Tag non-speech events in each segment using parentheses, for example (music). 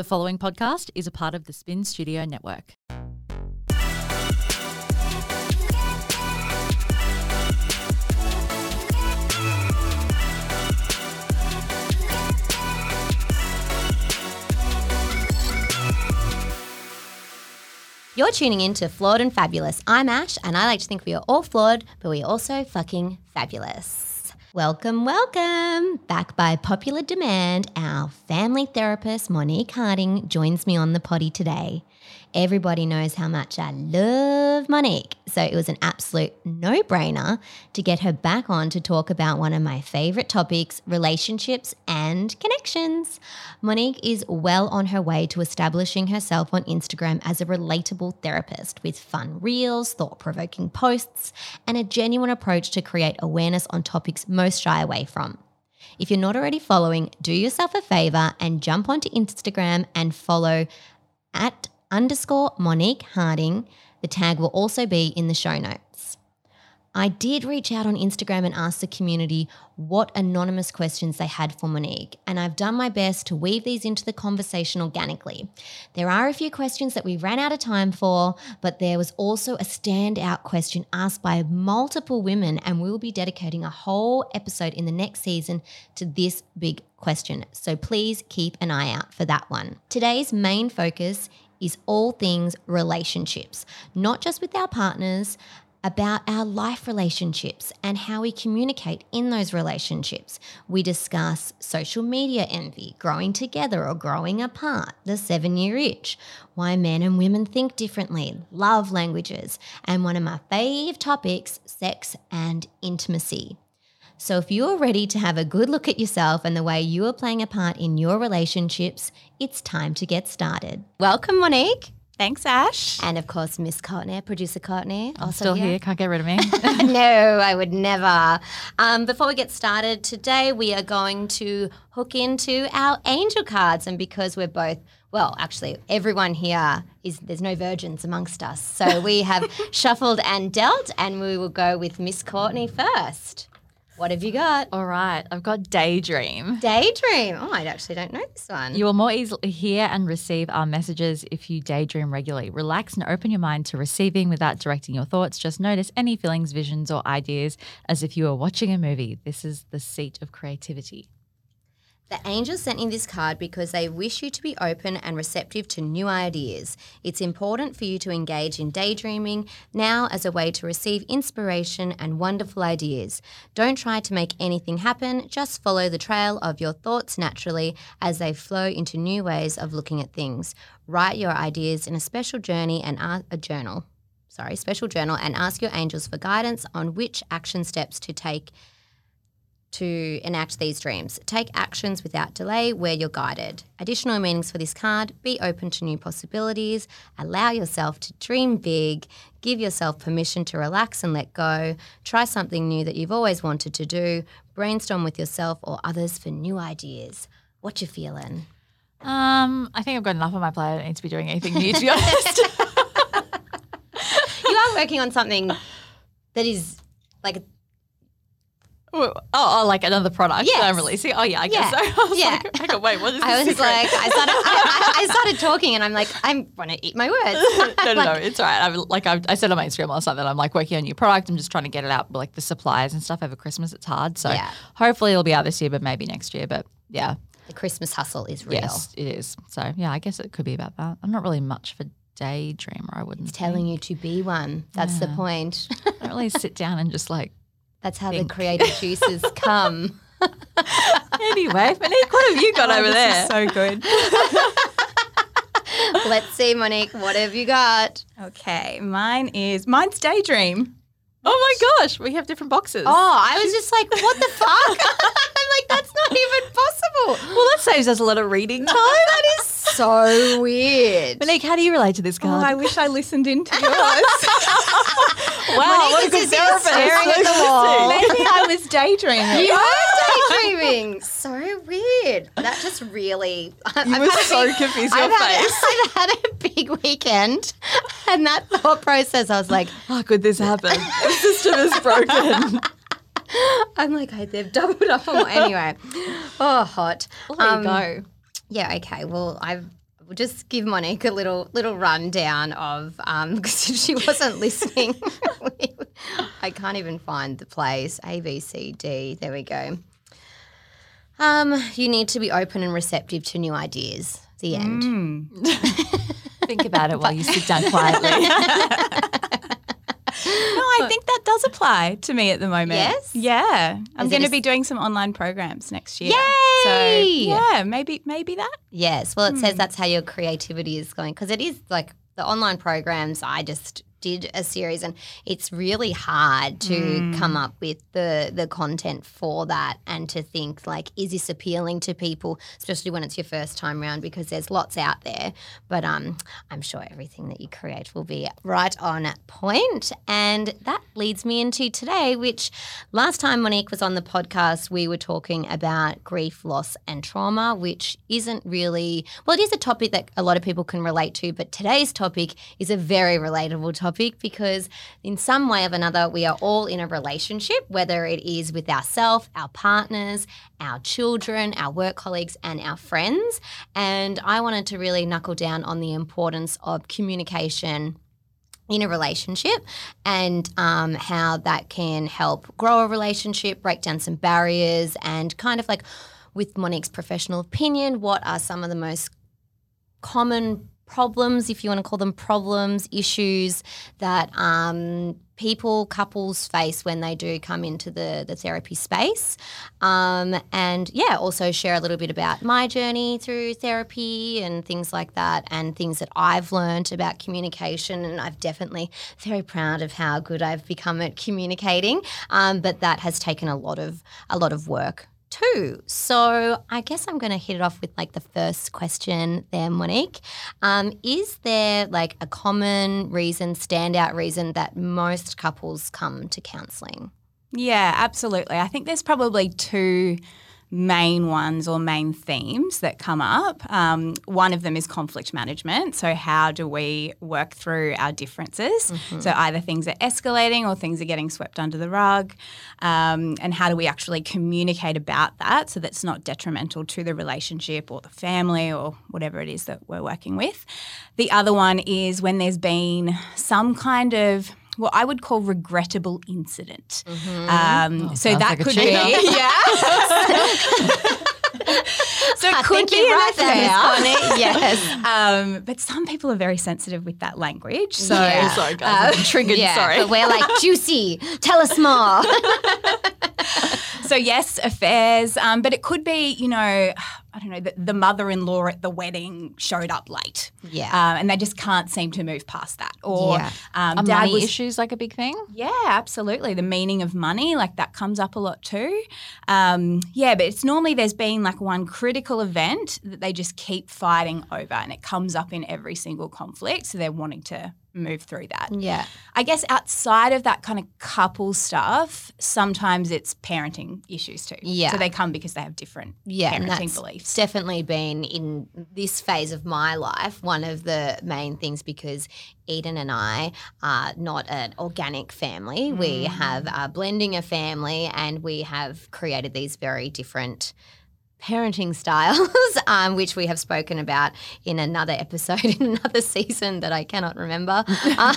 The following podcast is a part of the Spin Studio Network. You're tuning in to Flawed and Fabulous. I'm Ash, and I like to think we are all flawed, but we are also fucking fabulous. Welcome, welcome. Back by popular demand, our family therapist, Monique Harding, joins me on the potty today. Everybody knows how much I love Monique, so it was an absolute no brainer to get her back on to talk about one of my favorite topics relationships and connections. Monique is well on her way to establishing herself on Instagram as a relatable therapist with fun reels, thought provoking posts, and a genuine approach to create awareness on topics most shy away from. If you're not already following, do yourself a favor and jump onto Instagram and follow at underscore Monique Harding. The tag will also be in the show notes. I did reach out on Instagram and ask the community what anonymous questions they had for Monique, and I've done my best to weave these into the conversation organically. There are a few questions that we ran out of time for, but there was also a standout question asked by multiple women, and we will be dedicating a whole episode in the next season to this big question. So please keep an eye out for that one. Today's main focus is all things relationships, not just with our partners, about our life relationships and how we communicate in those relationships. We discuss social media envy, growing together or growing apart, the seven year itch, why men and women think differently, love languages, and one of my fave topics, sex and intimacy. So, if you're ready to have a good look at yourself and the way you are playing a part in your relationships, it's time to get started. Welcome, Monique. Thanks, Ash. And of course, Miss Courtney, producer Courtney, I'm still here. Can't get rid of me. (laughs) no, I would never. Um, before we get started today, we are going to hook into our angel cards. And because we're both, well, actually, everyone here is, there's no virgins amongst us. So we have (laughs) shuffled and dealt, and we will go with Miss Courtney first. What have you got? All right, I've got Daydream. Daydream. Oh, I actually don't know this one. You will more easily hear and receive our messages if you daydream regularly. Relax and open your mind to receiving without directing your thoughts. Just notice any feelings, visions, or ideas as if you were watching a movie. This is the seat of creativity. The angels sent in this card because they wish you to be open and receptive to new ideas. It's important for you to engage in daydreaming now as a way to receive inspiration and wonderful ideas. Don't try to make anything happen, just follow the trail of your thoughts naturally as they flow into new ways of looking at things. Write your ideas in a special journey and a journal. Sorry, special journal and ask your angels for guidance on which action steps to take to enact these dreams. Take actions without delay where you're guided. Additional meanings for this card be open to new possibilities, allow yourself to dream big, give yourself permission to relax and let go, try something new that you've always wanted to do, brainstorm with yourself or others for new ideas. What you feeling? Um, I think I've got enough on my plate. I don't need to be doing anything new, to be (laughs) honest. You are working on something that is like oh, oh, like another product that I'm Yes. releasing. Oh, yeah, I guess Yeah. so. (laughs) I was Yeah. like, hang on, wait, what is I was secret? like I started I, I, I started talking and I'm like I'm gonna eat my words. (laughs) no, no, no, (laughs) Like, it's all right. I'm like I, I said on my Instagram last night that I'm like working on a new product. I'm just trying to get it out, like the supplies and stuff over Christmas. It's hard, so Yeah. hopefully it'll be out this year, but maybe next year. But yeah, The Christmas hustle is real. yes, it is. So yeah, I guess it could be about that. I'm not really much of a daydreamer. I wouldn't. It's telling you to be one. That's the point. I don't really sit down and just like. That's how Think. the creative juices (laughs) come. Anyway, Monique, what have you got oh, over there? so good. (laughs) Let's see, Monique, what have you got? Okay, mine is mine's daydream. oh my gosh, we have different boxes. Oh, I was just like, what the fuck? (laughs) I'm like, that's not even possible. well, that saves us a lot of reading time. That is so weird. Monique, how do you relate to this Oh. I wish I listened into yours. (laughs) wow, what a Monique good is therapist. staring at the wall. Maybe I was daydreaming. You were daydreaming. So weird. That just really. You were so confused. Your I've had, face. (laughs) I've had a big weekend, and that thought process, I was like, How could this happen? the system is broken. (laughs) I'm like, hey, they've doubled up on my. Anyway, oh, hot. Well, there Um, you go. Yeah, okay. Well, I've we'll just give Monique a little little rundown of (laughs) because she wasn't listening. (laughs) I can't even find the place. A B C D. There we go. Um, you need to be open and receptive to new ideas. The end. (laughs) Think about it while you sit down quietly. No, I think that does apply to me at the moment. Yes? Yeah. I'm going to be doing some online programs next year. Yay! So, yeah, maybe maybe that. Yes. Well, it says hmm. that's how your creativity is going because it is like the online programs. I just did a series and it's really hard to come up with the the content for that and to think like is this appealing to people especially when it's your first time round because there's lots out there. But um I'm sure everything that you create will be right on point. And that leads me into today which last time Monique was on the podcast we were talking about grief loss and trauma which isn't really well it is a topic that a lot of people can relate to but today's topic is a very relatable topic because in some way or another we are all in a relationship whether it is with ourselves our partners our children our work colleagues and our friends. And i wanted to really knuckle down on the importance of communication in a relationship and um, how that can help grow a relationship, break down some barriers, and kind of like with Monique's professional opinion, what are some of the most common problems, if you want to call them problems, issues that um, people, couples face when they do come into the, the therapy space. Um, and yeah, also share a little bit about my journey through therapy and things like that, and things that I've learned about communication. And I've definitely very proud of how good I've become at communicating. Um, but that has taken a lot of a lot of work too. So I guess I'm going to hit it off with like the first question there, Monique. Um, is there like a common reason, standout reason that most couples come to counselling? Yeah, absolutely. I think there's probably two main ones or main themes that come up. Um, one of them is conflict management. So, how do we work through our differences? So, either things are escalating or things are getting swept under the rug. Um, and how do we actually communicate about that so that's not detrimental to the relationship or the family or whatever it is that we're working with? The other one is when there's been some kind of what I would call regrettable incident. Um, so that like could be, (laughs) yeah. (laughs) so it I could think be you're right there, affair. (laughs) Yes. Um, but some people are very sensitive with that language. So Yeah. Sorry, guys. I'm triggered. yeah, Sorry. but we're like juicy. Tell us more. So yes, affairs, um, but it could be, you know, I don't know, the, the mother-in-law at the wedding showed up late, Yeah. um, and they just can't seem to move past that. Or Yeah. um, dad money was issues like a big thing? Yeah, absolutely. The meaning of money, like that comes up a lot too. Um, yeah, but it's normally there's been like one critical event that they just keep fighting over and it comes up in every single conflict. So they're wanting to move through that. yeah. I guess outside of that kind of couple stuff, sometimes it's parenting issues too. Yeah. So they come because they have different Yeah, parenting beliefs. definitely been in this phase of my life one of the main things because Eden and I are not an organic family. We mm. have uh, a blending of family, and we have created these very different parenting styles, (laughs) um, which we have spoken about in another episode (laughs) in another season that I cannot remember. (laughs) Uh,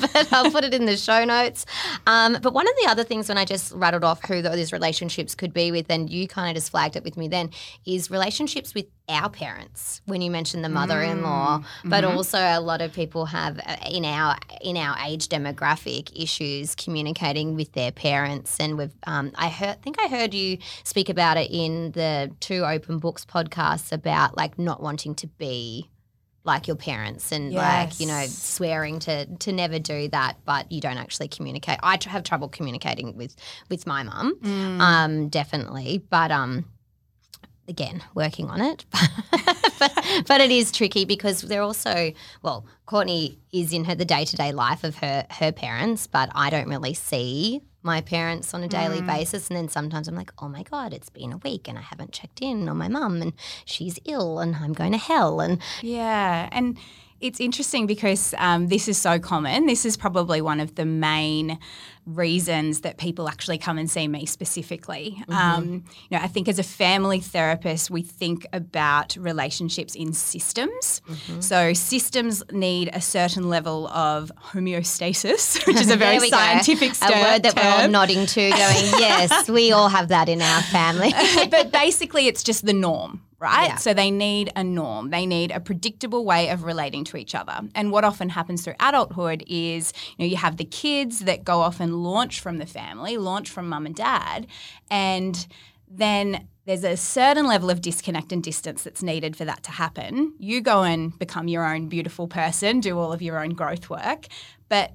but I'll put it in the show notes. Um, but one of the other things when I just rattled off who those relationships could be with, and you kind of just flagged it with me then, is relationships with our parents. When you mentioned the mother-in-law, but also a lot of people have uh, in our in our age demographic issues communicating with their parents, and we've um, I heard think I heard you speak about it in the two open books podcasts about like not wanting to be like your parents and like you know swearing to to never do that but you don't actually communicate. I have trouble communicating with with my mum um definitely but um again working on it (laughs) but, but it is tricky because they're also well courtney is in her the day-to-day life of her her parents but i don't really see my parents on a daily mm. basis. And then sometimes i'm like oh my god it's been a week and i haven't checked in on my mum and she's ill and i'm going to hell. And Yeah, and it's interesting because um, this is so common. This is probably one of the main reasons that people actually come and see me specifically. Mm-hmm. Um, you know, I think as a family therapist, we think about relationships in systems. Mm-hmm. So systems need a certain level of homeostasis, (laughs) which is a very go. scientific A word that we're all nodding to, going, yes, we all have that in our family. (laughs) but basically, it's just the norm, right? Yeah. So they need a norm. They need a predictable way of relating to each other. And what often happens through adulthood is, you know, you have the kids that go off and launch from the family, launch from mum and dad, and then there's a certain level of disconnect and distance that's needed for that to happen. You go and become your own beautiful person, do all of your own growth work, but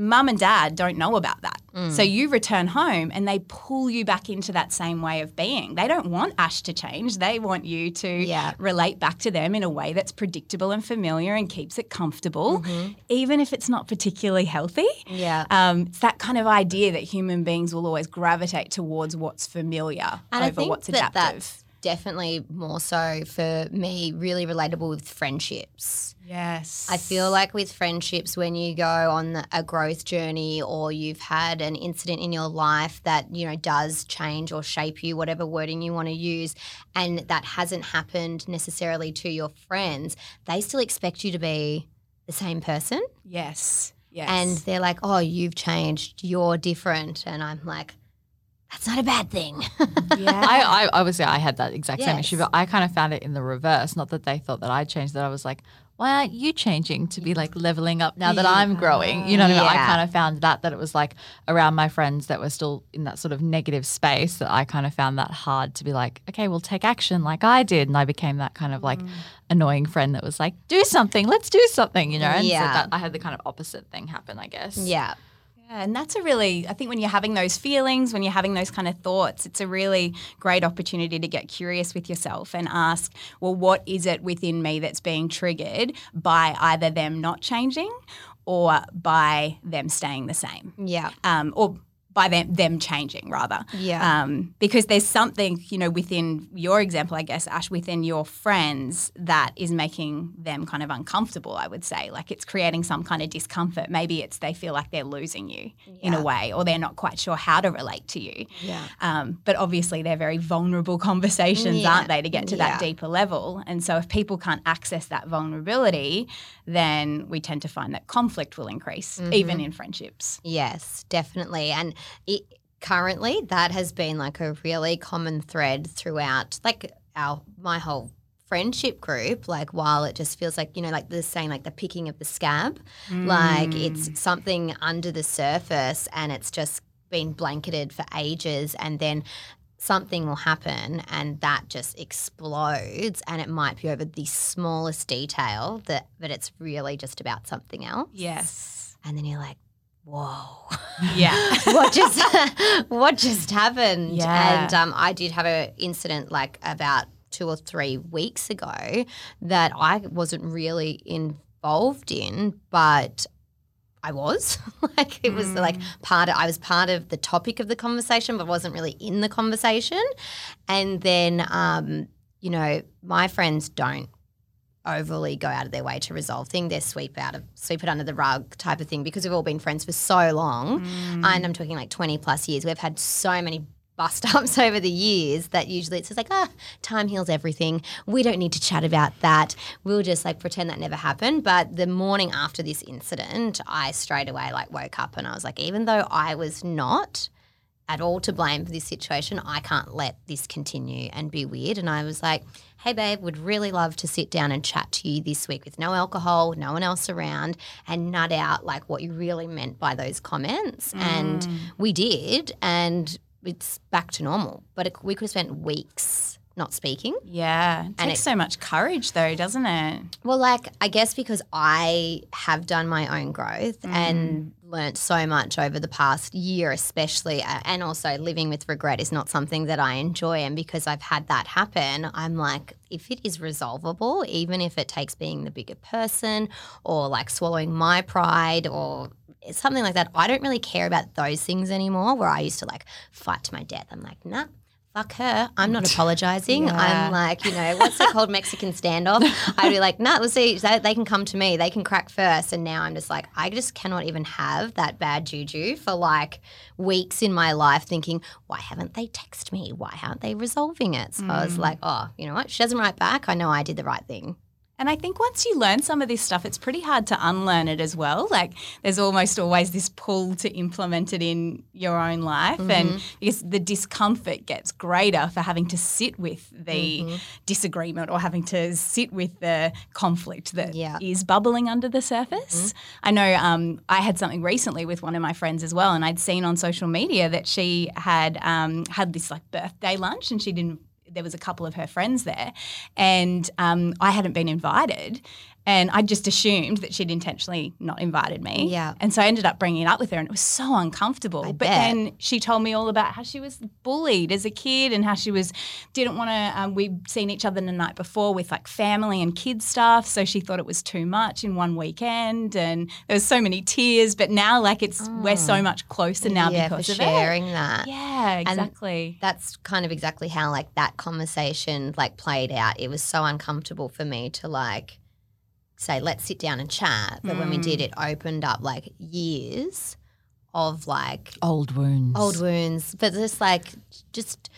mum and dad don't know about that. Mm. So you return home and they pull you back into that same way of being. They don't want Ash to change. They want you to Yeah. relate back to them in a way that's predictable and familiar and keeps it comfortable, Mm-hmm. even if it's not particularly healthy. Yeah. Um, it's that kind of idea that human beings will always gravitate towards what's familiar And over what's that adaptive. Definitely more so for me, really relatable with friendships. yes. I feel like with friendships, when you go on a growth journey or you've had an incident in your life that, you know, does change or shape you, whatever wording you want to use, and that hasn't happened necessarily to your friends, they still expect you to be the same person. Yes. Yes. And they're like, oh, you've changed, you're different. And I'm like, that's not a bad thing. yeah. I, I obviously I had that exact same issue, but I kind of found it in the reverse. Not that they thought that I changed, that I was like, why aren't you changing to be like leveling up now that I'm growing? You know what I mean? I kind of found that that it was like around my friends that were still in that sort of negative space that I kind of found that hard to be like, okay, we'll take action like I did. And I became that kind of like mm. annoying friend that was like, do something, let's do something, you know? And Yeah. so that I had the kind of opposite thing happen, I guess. yeah. And that's a really, I think when you're having those feelings, when you're having those kind of thoughts, it's a really great opportunity to get curious with yourself and ask, well, what is it within me that's being triggered by either them not changing or by them staying the same? Yeah. Um, or by them them changing rather. Yeah. Um, because there's something, you know, within your example, I guess, Ash, within your friends that is making them kind of uncomfortable, I would say. Like it's creating some kind of discomfort. Maybe it's they feel like they're losing you in a way, or they're not quite sure how to relate to you. Yeah. Um, but obviously, they're very vulnerable conversations, Yeah. aren't they, to get to Yeah. that deeper level? And so, if people can't access that vulnerability, then we tend to find that conflict will increase, Mm-hmm. even in friendships. Yes, definitely. And it, currently, that has been like a really common thread throughout, like our my whole friendship group. Like, while it just feels like you know, like the saying, like the picking of the scab, like it's something under the surface, and it's just been blanketed for ages, and then. Something will happen and that just explodes, and it might be over the smallest detail that, but it's really just about something else. Yes. And then you're like, whoa. Yeah. (laughs) what just (laughs) what just happened? Yeah. And um, I did have an incident like about two or three weeks ago that I wasn't really involved in, but I was (laughs) like it was like part of I was part of the topic of the conversation, but wasn't really in the conversation. And then um, you know, my friends don't overly go out of their way to resolve things. They sweep out of sweep it under the rug type of thing because we've all been friends for so long. And I'm talking like 20 plus years. We've had so many bust (laughs) ups over the years that usually it's just like, ah, time heals everything. We don't need to chat about that. We'll just like pretend that never happened. But the morning after this incident, I straight away like woke up and I was like, even though I was not at all to blame for this situation. I can't let this continue and be weird. And I was like, hey, babe, would really love to sit down and chat to you this week with no alcohol, no one else around, and nut out like what you really meant by those comments. And we did. And it's back to normal. But it, we could have spent weeks not speaking. Yeah. It takes it- so much courage, though, doesn't it? Well, like I guess because I have done my own growth and learnt so much over the past year, especially, uh, and also living with regret is not something that I enjoy. And because I've had that happen, I'm like, if it is resolvable, even if it takes being the bigger person or like swallowing my pride or something like that, I don't really care about those things anymore. Where I used to like fight to my death. I'm like, nah. fuck her. I'm not (laughs) apologizing. Yeah. I'm like, you know, what's it called? (laughs) Mexican standoff. I'd be like, nah, let's see. They, they can come to me. They can crack first. And now I'm just like, I just cannot even have that bad juju for like weeks in my life thinking, why haven't they texted me? Why aren't they resolving it? So I was like, oh, you know what? She doesn't write back. I know I did the right thing. And I think once you learn some of this stuff, it's pretty hard to unlearn it as well. Like there's almost always this pull to implement it in your own life. Mm-hmm. And because the discomfort gets greater for having to sit with the Mm-hmm. disagreement or having to sit with the conflict that is Yeah. Mm-hmm. bubbling under the surface. I know um, I had something recently with one of my friends as well, and I'd seen on social media that she had um, had this like birthday lunch and she didn't there was a couple of her friends there, and um, I hadn't been invited. And I just assumed that she'd intentionally not invited me. Yeah. And so I ended up bringing it up with her, and it was so uncomfortable. I but bet. then she told me all about how she was bullied as a kid and how she was didn't want to. Um, we'd seen each other the night before with like family and kid stuff, so she thought it was too much in one weekend, and there was so many tears. But now, like it's we're so much closer now Oh. yeah, because of sharing that. Yeah, exactly. that's kind of exactly how like that conversation like played out. It was so uncomfortable for me to like say let's sit down and chat, but when we did, mm. it opened up like years of like Old wounds. old wounds, but just like just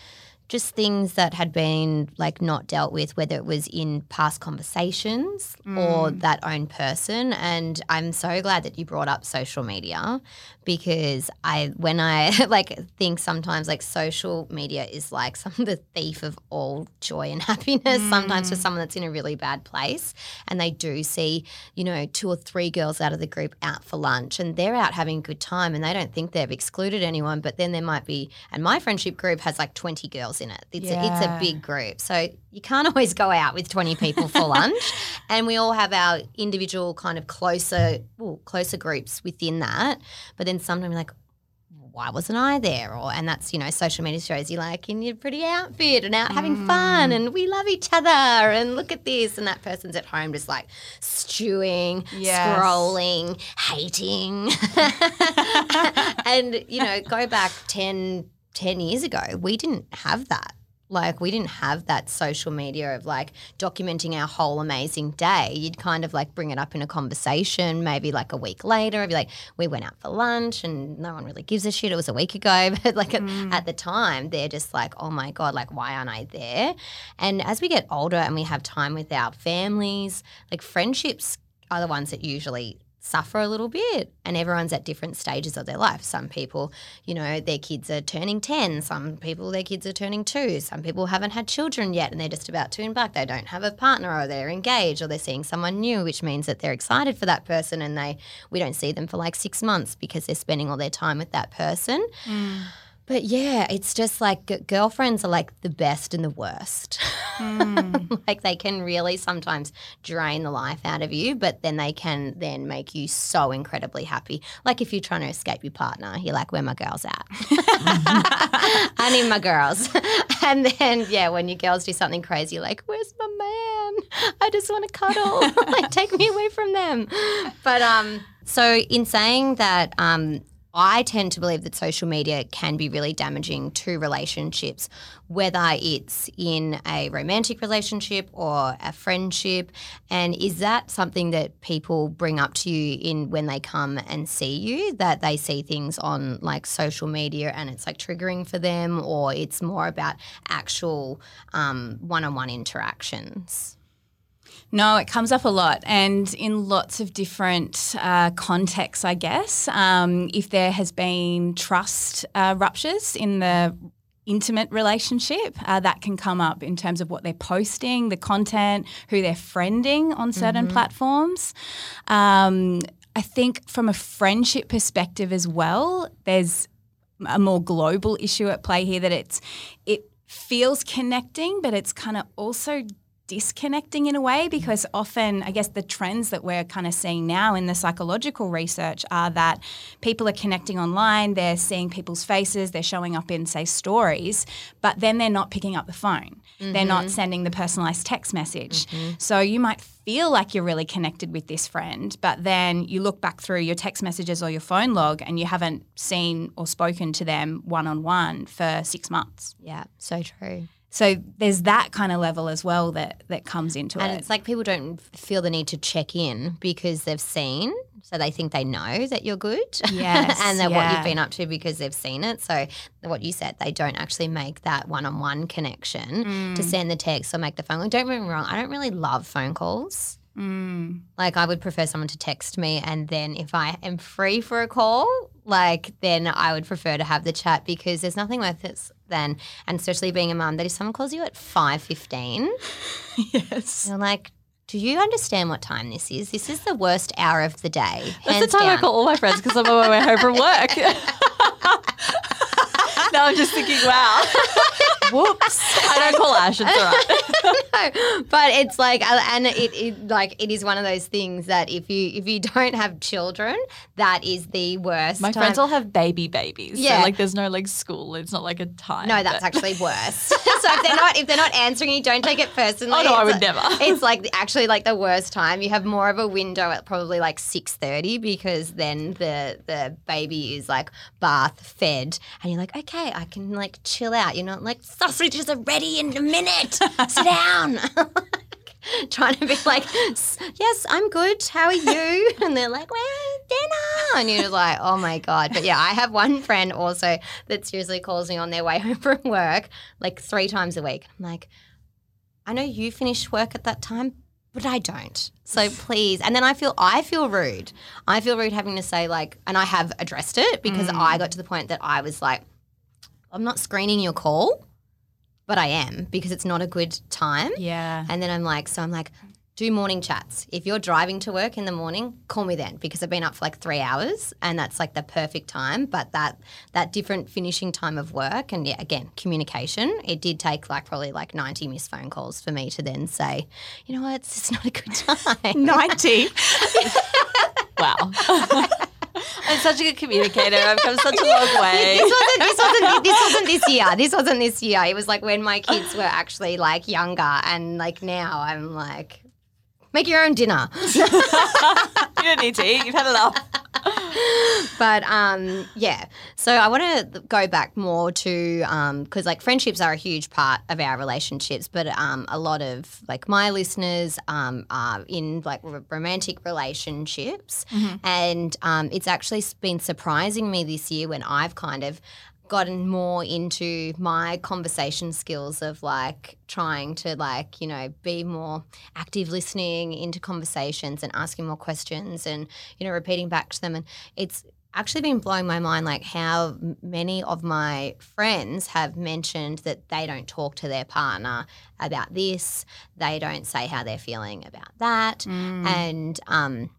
just things that had been like not dealt with, whether it was in past conversations or mm. that own person. And I'm so glad that you brought up social media because I when I (laughs) like think sometimes like social media is like some of the thief of all joy and (laughs) happiness sometimes for mm. someone that's in a really bad place. And they do see you know two or three girls out of the group out for lunch and they're out having a good time and they don't think they've excluded anyone but then there might be and my friendship group has like 20 girls in it. It's, a, it's a big group. So you can't (laughs) always go out with 20 people for lunch and we all have our individual kind of closer well, closer groups within that but then sometimes you're like why wasn't I there? Or and that's you know social media shows you like in your pretty outfit and out having mm. fun and we love each other and look at this and that person's at home just like stewing, Yes. scrolling, hating, (laughs) and you know go back 10, 10 years ago we didn't have that. Like we didn't have that social media of like documenting our whole amazing day. You'd kind of like bring it up in a conversation, maybe like a week later. I'd be like, we went out for lunch and no one really gives a shit. It was a week ago. (laughs) But like at, mm. at the time, they're just like, oh my God, like why aren't I there? And as we get older and we have time with our families, like friendships are the ones that usually suffer a little bit and everyone's at different stages of their life. Some people you know their kids are turning 10 some people their kids are turning 2 some people haven't had children yet and they're just about to embark. They don't have a partner or they're engaged or they're seeing someone new which means that they're excited for that person and they we don't see them for like 6 months because they're spending all their time with that person mm. But yeah, it's just like g- girlfriends are like the best and the worst. (laughs) like they can really sometimes drain the life out of you, but then they can then make you so incredibly happy. Like if you're trying to escape your partner, you're like, where my girls at? (laughs) (laughs) I need my girls. and then yeah, when your girls do something crazy, you're like, where's my man? I just want to cuddle. like take me away from them. But um, so in saying that, um, I tend to believe that social media can be really damaging to relationships, whether it's in a romantic relationship or a friendship. And is that something that people bring up to you in when they come and see you, that they see things on like social media and it's like triggering for them, or it's more about actual um, one-on-one interactions? No, it comes up a lot and in lots of different uh, contexts, I guess. Um, if there has been trust uh, ruptures in the intimate relationship, uh, that can come up in terms of what they're posting, the content, who they're friending on certain platforms. Um, I think from a friendship perspective as well, there's a more global issue at play here that it's it feels connecting, but it's kind of also disconnecting in a way because often, I guess, the trends that we're kind of seeing now in the psychological research are that people are connecting online, they're seeing people's faces, they're showing up in, say, stories, but then they're not picking up the phone. Mm-hmm. They're not sending the personalized text message. Mm-hmm. So you might feel like you're really connected with this friend, but then you look back through your text messages or your phone log and you haven't seen or spoken to them one on one for six months. Yeah, so true. So there's that kind of level as well that that comes into and it. And it's like people don't feel the need to check in because they've seen, so they think they know that you're good. (laughs) Yes, and that yeah. what you've been up to because they've seen it. So what you said, they don't actually make that one-on-one connection mm. to send the text or make the phone call. Don't get me wrong, I don't really love phone calls. Mm. Like I would prefer someone to text me, and then if I am free for a call, like then I would prefer to have the chat because there's nothing worth it than, and especially being a mum, that if someone calls you at five fifteen, (laughs) yes, you're like, do you understand what time this is? This is the worst hour of the day. That's the time down. I call all my friends because I'm on my way home from work. (laughs) now I'm just thinking, wow. (laughs) Whoops. I don't call Ash. It's all right. no, (laughs) but it's like, uh, and it, it like it is one of those things that if you if you don't have children, that is the worst. My time. friends all have baby babies. Yeah. So like there's no like school. It's not like a time. No, that's but... actually worse. (laughs) (laughs) so if they're not if they're not answering you, don't take it personally. Oh no, I would never. It's like actually like the worst time. You have more of a window at probably like six thirty because then the the baby is like bath fed, and you're like, okay, I can like chill out. You're not like sausages are ready in a minute. (laughs) Sit down. (laughs) Trying to be like, yes, I'm good. How are you? (laughs) And they're like, well, dinner. And you're like, oh my God. But yeah, I have one friend also that seriously calls me on their way home from work like three times a week. I'm like, I know you finish work at that time, but I don't. So please. And then I feel I feel rude. I feel rude having to say like, and I have addressed it because mm. I got to the point that I was like, I'm not screening your call but I am because it's not a good time. Yeah. And then I'm like, so I'm like, do morning chats. If you're driving to work in the morning, call me then because I've been up for like three hours and that's like the perfect time. But that that different finishing time of work and yeah, again, communication. It did take like probably like 90 missed phone calls for me to then say, you know what, it's not a good (laughs) time. 90. (laughs) wow. (laughs) I'm such a good communicator. I've come such a long (laughs) way. This wasn't, this wasn't this wasn't this year. (laughs) This wasn't this year. It was like when my kids were actually like younger, and like now I'm like, make your own dinner. (laughs) you don't need to eat. You've had enough. (laughs) but um, yeah, so I want to go back more to because um, like friendships are a huge part of our relationships, but um, a lot of like my listeners um, are in like r- romantic relationships, mm-hmm. and um, it's actually been surprising me this year when I've kind of gotten more into my conversation skills of like trying to like you know be more active listening into conversations and asking more questions and you know repeating back to them. And it's actually been blowing my mind like how many of my friends have mentioned that they don't talk to their partner about this. They don't say how they're feeling about that. Mm. and um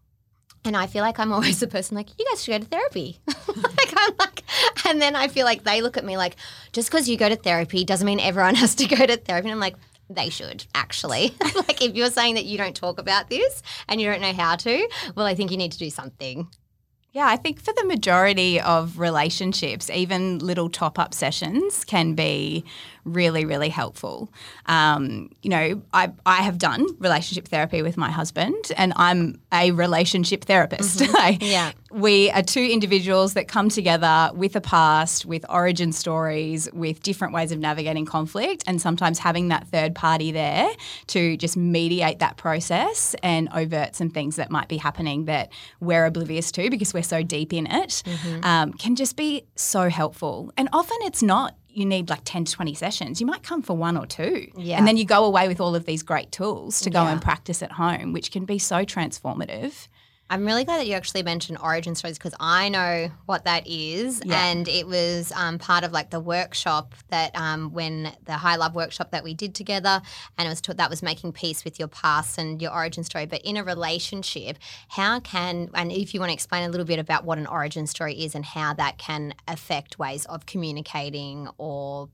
and I feel like I'm (laughs) always the person like, you guys should go to therapy. (laughs) like I'm like, and then I feel like they look at me like, just because you go to therapy doesn't mean everyone (laughs) has to go to therapy. And I'm like, they should actually. like if you're saying that you don't talk about this and you don't know how to, well, I think you need to do something. Yeah, I think for the majority of relationships, even little top up sessions can be really, really helpful. Um, you know, I, I have done relationship therapy with my husband, and I'm a relationship therapist. Mm-hmm. (laughs) yeah. We are two individuals that come together with a past, with origin stories, with different ways of navigating conflict, and sometimes having that third party there to just mediate that process and overt some things that might be happening that we're oblivious to because we're so deep in it mm-hmm. um, can just be so helpful. And often it's not you need like 10 to 20 sessions. You might come for one or two. Yeah. And then you go away with all of these great tools to go yeah. and practice at home, which can be so transformative. I'm really glad that you actually mentioned origin stories because I know what that is, yeah. and it was um, part of like the workshop that um, when the High Love workshop that we did together, and it was taught that was making peace with your past and your origin story. But in a relationship, how can and if you want to explain a little bit about what an origin story is and how that can affect ways of communicating or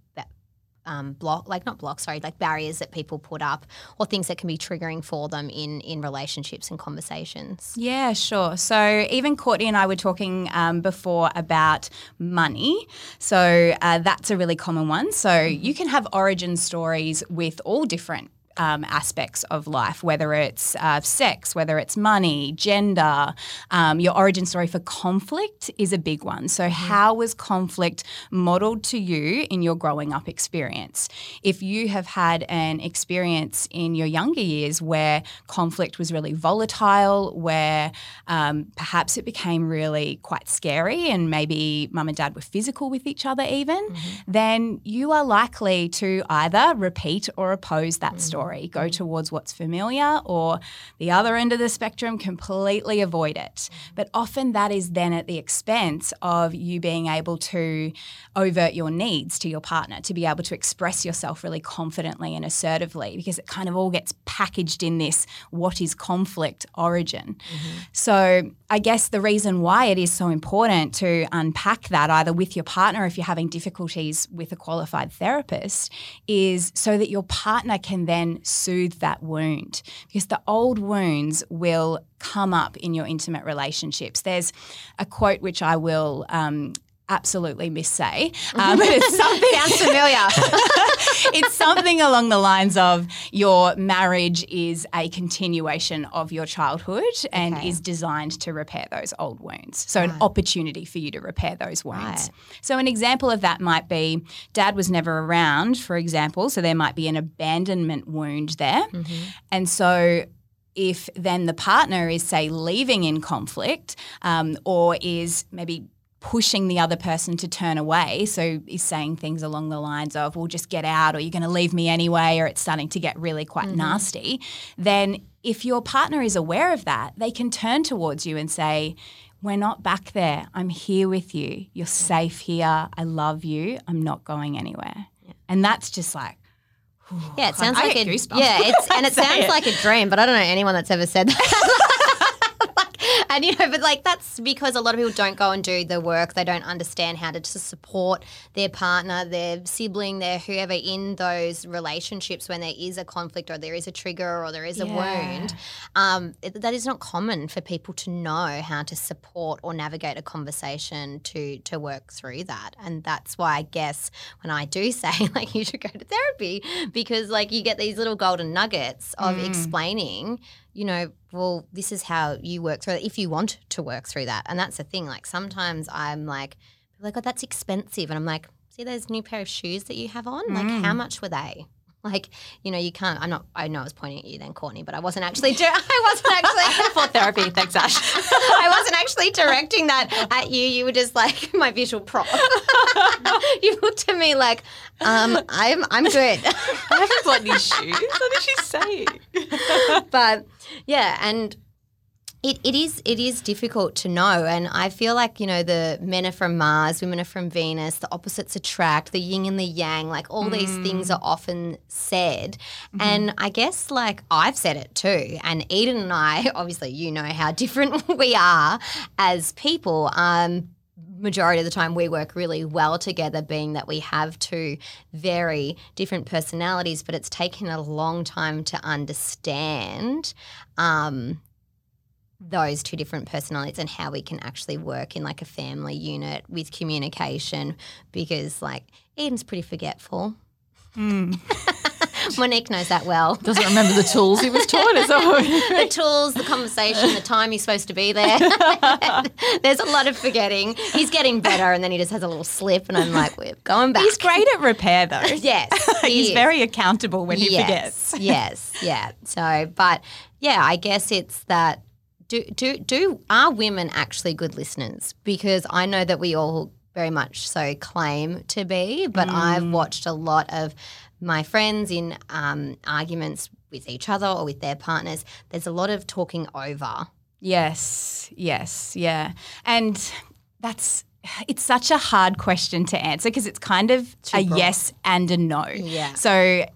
um, block, like not blocks, sorry, like barriers that people put up or things that can be triggering for them in in relationships and conversations? Yeah, sure. So even Courtney and I were talking um, before about money. So uh, that's a really common one. So Mm-hmm. you can have origin stories with all different. Um, aspects of life, whether it's uh, sex, whether it's money, gender, um, your origin story for conflict is a big one. So, how was conflict modeled to you in your growing up experience? If you have had an experience in your younger years where conflict was really volatile, where um, perhaps it became really quite scary and maybe mum and dad were physical with each other, even, then you are likely to either repeat or oppose that story, go towards what's familiar, or the other end of the spectrum, completely avoid it. But often that is then at the expense of you being able to overt your needs to your partner, to be able to express yourself really confidently and assertively, because it kind of all gets packaged in this what is conflict origin. Mm-hmm. So I guess the reason why it is so important to unpack that either with your partner if you're having difficulties with a qualified therapist is so that your partner can then soothe that wound because the old wounds will come up in your intimate relationships. There's a quote which I will um, absolutely missay, (laughs) um, but it's something Sounds familiar. (laughs) it's something along the lines of your marriage is a continuation of your childhood and Okay. is designed to repair those old wounds. So, an opportunity for you to repair those wounds. Right. So, an example of that might be dad was never around, for example. So, there might be an abandonment wound there. And so, if then the partner is, say, leaving in conflict um, or is maybe pushing the other person to turn away, so is saying things along the lines of, well, just get out, or you're going to leave me anyway, or it's starting to get really quite mm-hmm. nasty, then if your partner is aware of that, they can turn towards you and say, we're not back there. I'm here with you. You're safe here. I love you. I'm not going anywhere. And that's just like, Yeah, it (sighs) sounds I like a goosebumps yeah, (laughs) it's and it sounds it. like a dream, but I don't know anyone that's ever said that. (laughs) (laughs) And you know, but like that's because a lot of people don't go and do the work. They don't understand how to, to support their partner, their sibling, their whoever in those relationships when there is a conflict or there is a trigger or there is a Yeah. wound. Um, it, that is not common for people to know how to support or navigate a conversation to to work through that. And that's why I guess when I do (laughs) say like you should go to therapy because like you get these little golden nuggets of explaining, you know, well, this is how you work through it if you want to work through that. And that's the thing. Like sometimes I'm like, like, oh, that's expensive. And I'm like, see those new pair of shoes that you have on? Like, how much were they? (laughs) Like, you know, you can't. I'm not. I know I was pointing at you then, Courtney, but I wasn't actually. Do, (laughs) I wasn't actually. (laughs) For therapy, thanks, Ash. I wasn't actually directing that at you. You were just like my visual prop. you looked at me like, um, I'm I'm good. I haven't bought these shoes. What is she saying? but yeah, and it, it is it is difficult to know, and I feel like you know the men are from Mars, women are from Venus, the opposites attract, the yin and the yang, like all these things are often said, and I guess like I've said it too, and Eden and I, (laughs) obviously, you know how different (laughs) we are as people. Um, majority of the time we work really well together being that we have two very different personalities but it's taken a long time to understand um, those two different personalities and how we can actually work in like a family unit with communication because like Eden's pretty forgetful. (laughs) (laughs) Monique knows that well. Doesn't remember the tools he was taught. Is that (laughs) the tools, the conversation, the time he's supposed to be there. (laughs) There's a lot of forgetting. He's getting better, and then he just has a little slip, and I'm like, we're going back. he's great at repair though. Yes, he he's is. very accountable when he yes, forgets. yes, yeah. So, but yeah, I guess it's that. Do do do are women actually good listeners? Because I know that we all very much so claim to be, but I've mm. watched a lot of my friends in um, arguments with each other or with their partners. There's a lot of talking over. Yes, yes, yeah. And that's it's such a hard question to answer because it's kind of a broad. yes and a no. Yeah. So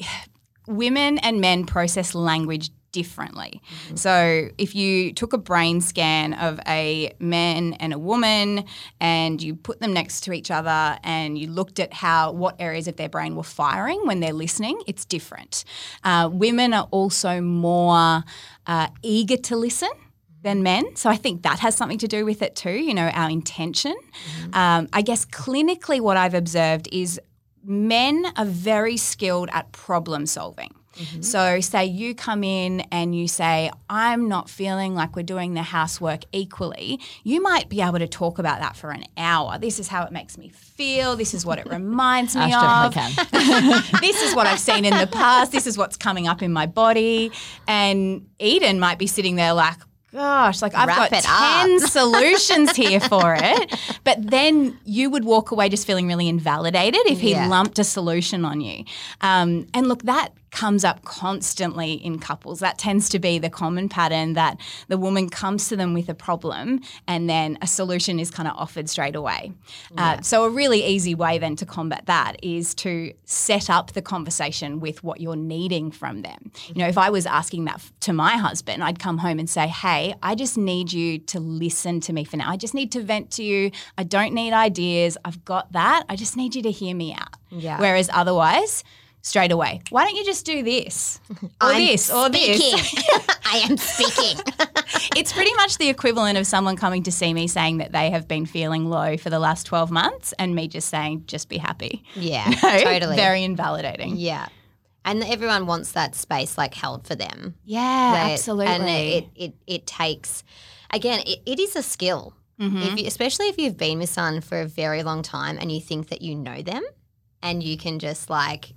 (sighs) women and men process language differently. So if you took a brain scan of a man and a woman and you put them next to each other and you looked at how what areas of their brain were firing when they're listening, it's different. Uh, women are also more uh, eager to listen than men. So I think that has something to do with it too, you know, our intention. Um, I guess clinically, what I've observed is men are very skilled at problem solving. So, say you come in and you say, I'm not feeling like we're doing the housework equally, you might be able to talk about that for an hour. This is how it makes me feel. This is what it (laughs) reminds me of. can. (laughs) this is what I've seen in the past. This is what's coming up in my body. And Eden might be sitting there like, gosh, like I've Wrap got 10 (laughs) solutions here for it. But then you would walk away just feeling really invalidated if he Yeah. lumped a solution on you. Um, and look, that comes up constantly in couples. That tends to be the common pattern that the woman comes to them with a problem and then a solution is kind of offered straight away. Uh, so, a really easy way then to combat that is to set up the conversation with what you're needing from them. You know, if I was asking that to my husband, I'd come home and say, Hey, I just need you to listen to me for now. I just need to vent to you. I don't need ideas. I've got that. I just need you to hear me out. Yeah. Whereas otherwise, straight away, why don't you just do this (laughs) or I'm this or speaking. this? (laughs) (laughs) I am speaking. it's pretty much the equivalent of someone coming to see me saying that they have been feeling low for the last 12 months and me just saying, just be happy. yeah, No, totally. Very invalidating. yeah. And everyone wants that space like held for them. Yeah, absolutely. And it, it, it takes, again, it, it is a skill. Mm-hmm. If you, especially if you've been with someone for a very long time and you think that you know them and you can just like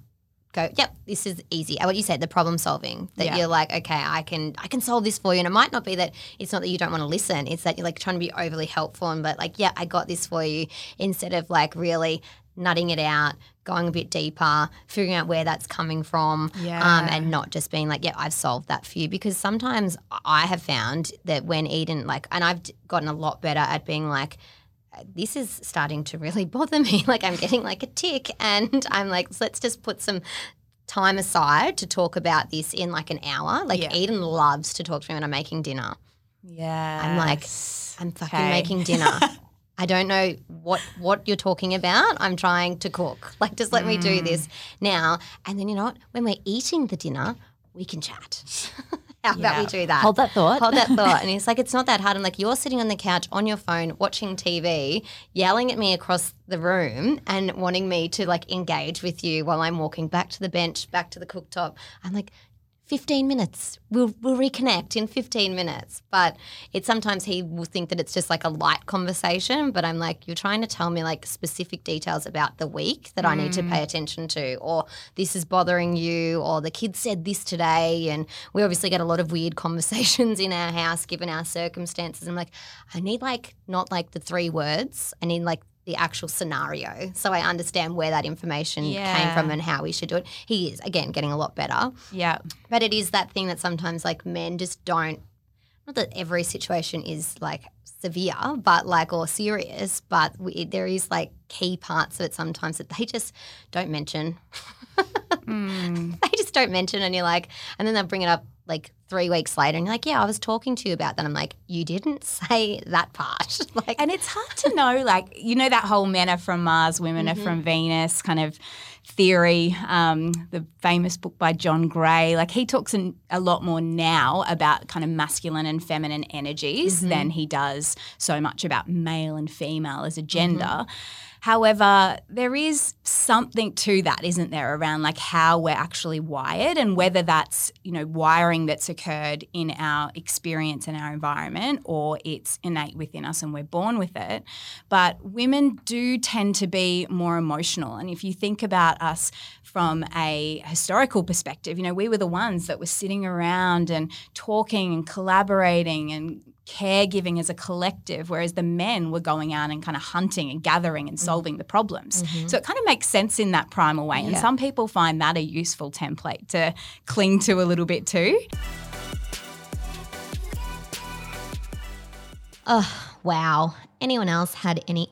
go, yep, this is easy. What you said, the problem solving. That Yeah. you're like, okay, I can I can solve this for you. And it might not be that it's not that you don't want to listen. It's that you're like trying to be overly helpful and but like, yeah, I got this for you instead of like really nutting it out, going a bit deeper, figuring out where that's coming from, um, and not just being like, yeah, I've solved that for you. Because sometimes I have found that when Eden, like, and I've gotten a lot better at being like, this is starting to really (laughs) bother me. Like, I'm getting like a tick, and I'm like, let's just put some time aside to talk about this in like an hour. Like, Yeah. Eden loves to talk to me when I'm making dinner. Yeah. I'm like, I'm fucking Okay. making (laughs) dinner. I don't know what what you're talking about. I'm trying to cook. (laughs) Like, just let me Mm. do this now. And then you know what? When we're eating the dinner, we can chat. How about we do that? Hold that thought. Hold that (laughs) thought. And he's like, it's not that hard. I'm like, you're sitting on the couch on your phone watching TV, yelling at me across the room and wanting me to like engage with you while I'm walking back to the bench, back to the cooktop. I'm like, 15 minutes. We'll, we'll reconnect in 15 minutes. But it's sometimes he will think that it's just like a light conversation. But I'm like, you're trying to tell me like specific details about the week that I need to pay mm. attention to, or this is bothering you, or the kids said this today. And we obviously get a lot of weird (laughs) conversations in our house given our circumstances. I'm like, I need like not like the three words, I need like the actual scenario so I understand where that information came from and how we should do it. He is, again, getting a lot better. yeah. But it is that thing that sometimes like men just don't. Not that every situation is like severe, but like or serious, but we, there is like key parts of it sometimes that they just don't mention. (laughs) Hmm. they just don't mention, and you're like, and then they'll bring it up like three weeks later, and you're like, yeah, I was talking to you about that. I'm like, you didn't (laughs) say that part. (laughs) like, And it's hard to know, like, you know, that whole men are from Mars, women Mm-hmm. are from Venus kind of theory, um, the famous book by John Gray. Like, he talks in, a lot more now about kind of masculine and feminine energies Mm-hmm. than he does so much about male and female as a gender. Mm-hmm. However, there is something to that, isn't there, around like how we're actually wired and whether that's, you know, wiring that's occurred in our experience and our environment or it's innate within us and we're born with it. But women do tend to be more emotional. And if you think about us from a historical perspective, you know, we were the ones that were sitting around and talking and collaborating and caregiving as a collective, whereas the men were going out and kind of hunting and gathering and mm. solving the problems. Mm-hmm. So it kind of makes sense in that primal way. And Yeah. some people find that a useful template to cling to a little bit too. oh, wow. Anyone else had any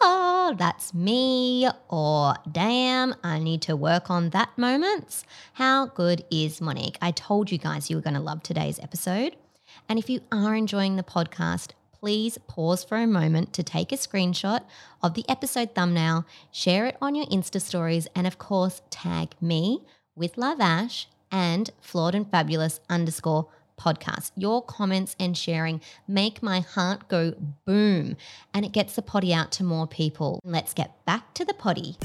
wow, that's me, or damn, I need to work on that moments. How good is Monique? I told you guys you were going to love today's episode. And if you are enjoying the podcast, please pause for a moment to take a screenshot of the episode thumbnail, share it on your Insta stories, and of course, tag me with Love Ash and Flawed and Fabulous underscore podcast. Your comments and sharing make my heart go boom and it gets the potty out to more people. Let's get back to the potty.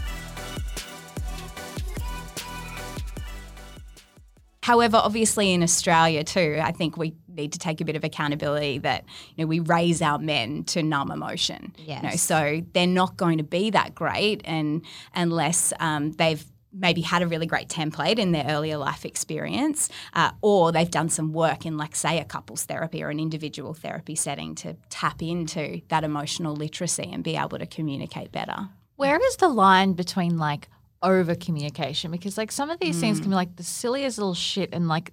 However, obviously in Australia too, I think we need to take a bit of accountability that you know we raise our men to numb emotion. Yes. You know, so they're not going to be that great, and unless um, they've maybe had a really great template in their earlier life experience, uh, or they've done some work in, like, say, a couples therapy or an individual therapy setting to tap into that emotional literacy and be able to communicate better. Where is the line between like over communication? Because like some of these things can be like the silliest little shit and like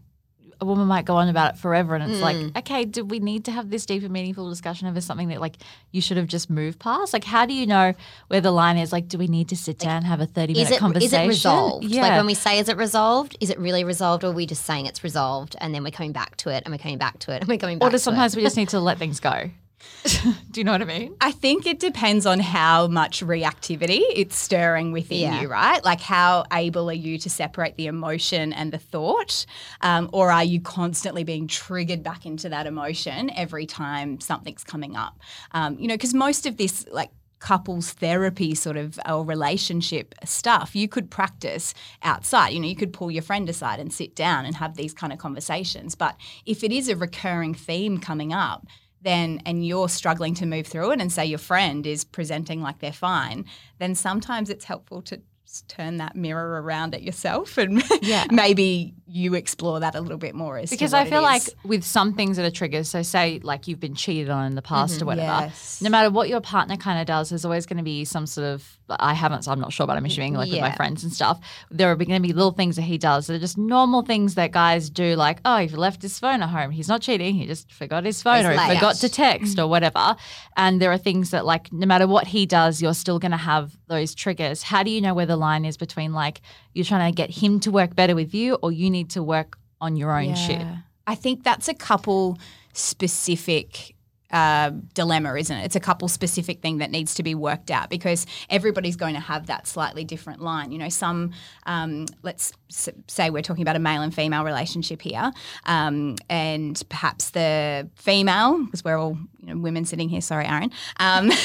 a woman might go on about it forever and it's like, mm. okay, do we need to have this deeper, meaningful discussion over something that like you should have just moved past? Like how do you know where the line is? Like, do we need to sit down and have a 30 Is minute it, is conversation? it resolved? Yeah. Like when we say, is it resolved? Is it really resolved? Or are we just saying it's resolved and then we're coming back to it and we're coming back to it and we're coming back or to sometimes it? we just (laughs) need to let things go? (laughs) do you know what I mean? I think it depends on how much reactivity it's stirring within Yeah. you, right? Like, how able are you to separate the emotion and the thought? Um, or are you constantly being triggered back into that emotion every time something's coming up? Um, you know, because most of this, like, couples therapy sort of or relationship stuff you could practice outside you know you could pull your friend aside and sit down and have these kind of conversations but if it is a recurring theme coming up then and you're struggling to move through it and say your friend is presenting like they're fine then sometimes it's helpful to turn that mirror around at yourself and Yeah. (laughs) maybe you explore that a little bit more as Because I feel like with some things that are triggers, so say like you've been cheated on in the past or mm-hmm, whatever, Yes. no matter what your partner kind of does, there's always going to be some sort of, I haven't, so I'm not sure, but I'm assuming like with my friends and stuff, there are going to be little things that he does that are just normal things that guys do, like, oh, he left his phone at home. He's not cheating. He just forgot his phone He's or he forgot to text or mm. whatever. And there are things that like, no matter what he does, you're still going to have those triggers. How do you know where the line is between like, you're trying to get him to work better with you or you need to work on your own shit? I think that's a couple specific uh, dilemma, isn't it? It's a couple specific thing that needs to be worked out because everybody's going to have that slightly different line. You know, some, um, let's s- say we're talking about a male and female relationship here, um, and perhaps the female, because we're all you know, women sitting here, sorry, Aaron. Um, (laughs)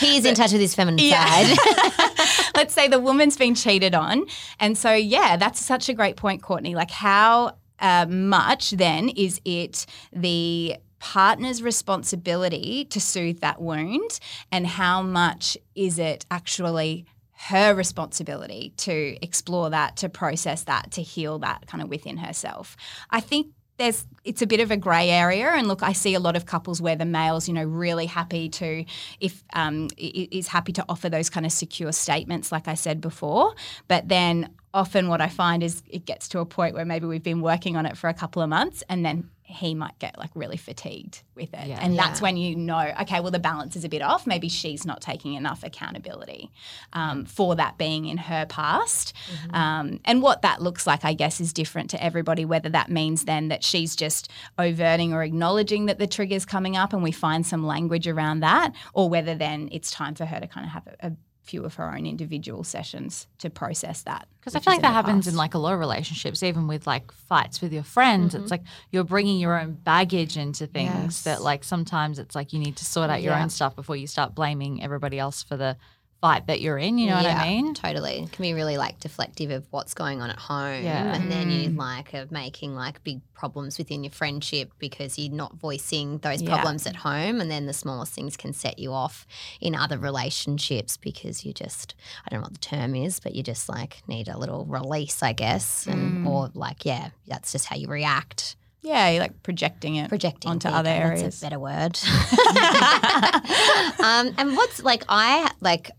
He is in touch with his (laughs) feminine Yeah. side. (laughs) let's say the woman's been cheated on. And so, yeah, that's such a great point, Courtney. Like, how uh, much then is it the partner's responsibility to soothe that wound, and how much is it actually her responsibility to explore that, to process that, to heal that kind of within herself? I think there's it's a bit of a grey area and look i see a lot of couples where the male's you know really happy to if um, is happy to offer those kind of secure statements like i said before. But then often what i find is it gets to a point where maybe we've been working on it for a couple of months and then he might get like really fatigued with it. Yeah. and that's Yeah. when you know okay well the balance is a bit off. Maybe she's not taking enough accountability um, for that being in her past. Um, and what that looks like i guess is different to everybody whether that means then that she's just overting or acknowledging that the trigger's coming up and we find some language around that or whether then it's time for her to kind of have a, a few of her own individual sessions to process that Because I feel like that happens in like a lot of relationships, even with like fights with your friends. Mm-hmm. It's like you're bringing your own baggage into things Yes. that like sometimes it's like you need to sort out your Yeah. own stuff before you start blaming everybody else for the fight that you're in. You know what I mean? Totally. It can be really like deflective of what's going on at home. Yeah. And then you like are making like big problems within your friendship because you're not voicing those Yeah. problems at home. And then the smallest things can set you off in other relationships because you just, I don't know what the term is, but you just like need a little release, I guess. And, Or like, yeah, that's just how you react. yeah you're like projecting it Projecting onto other areas That's a better word. (laughs) (laughs) um, and what's like I like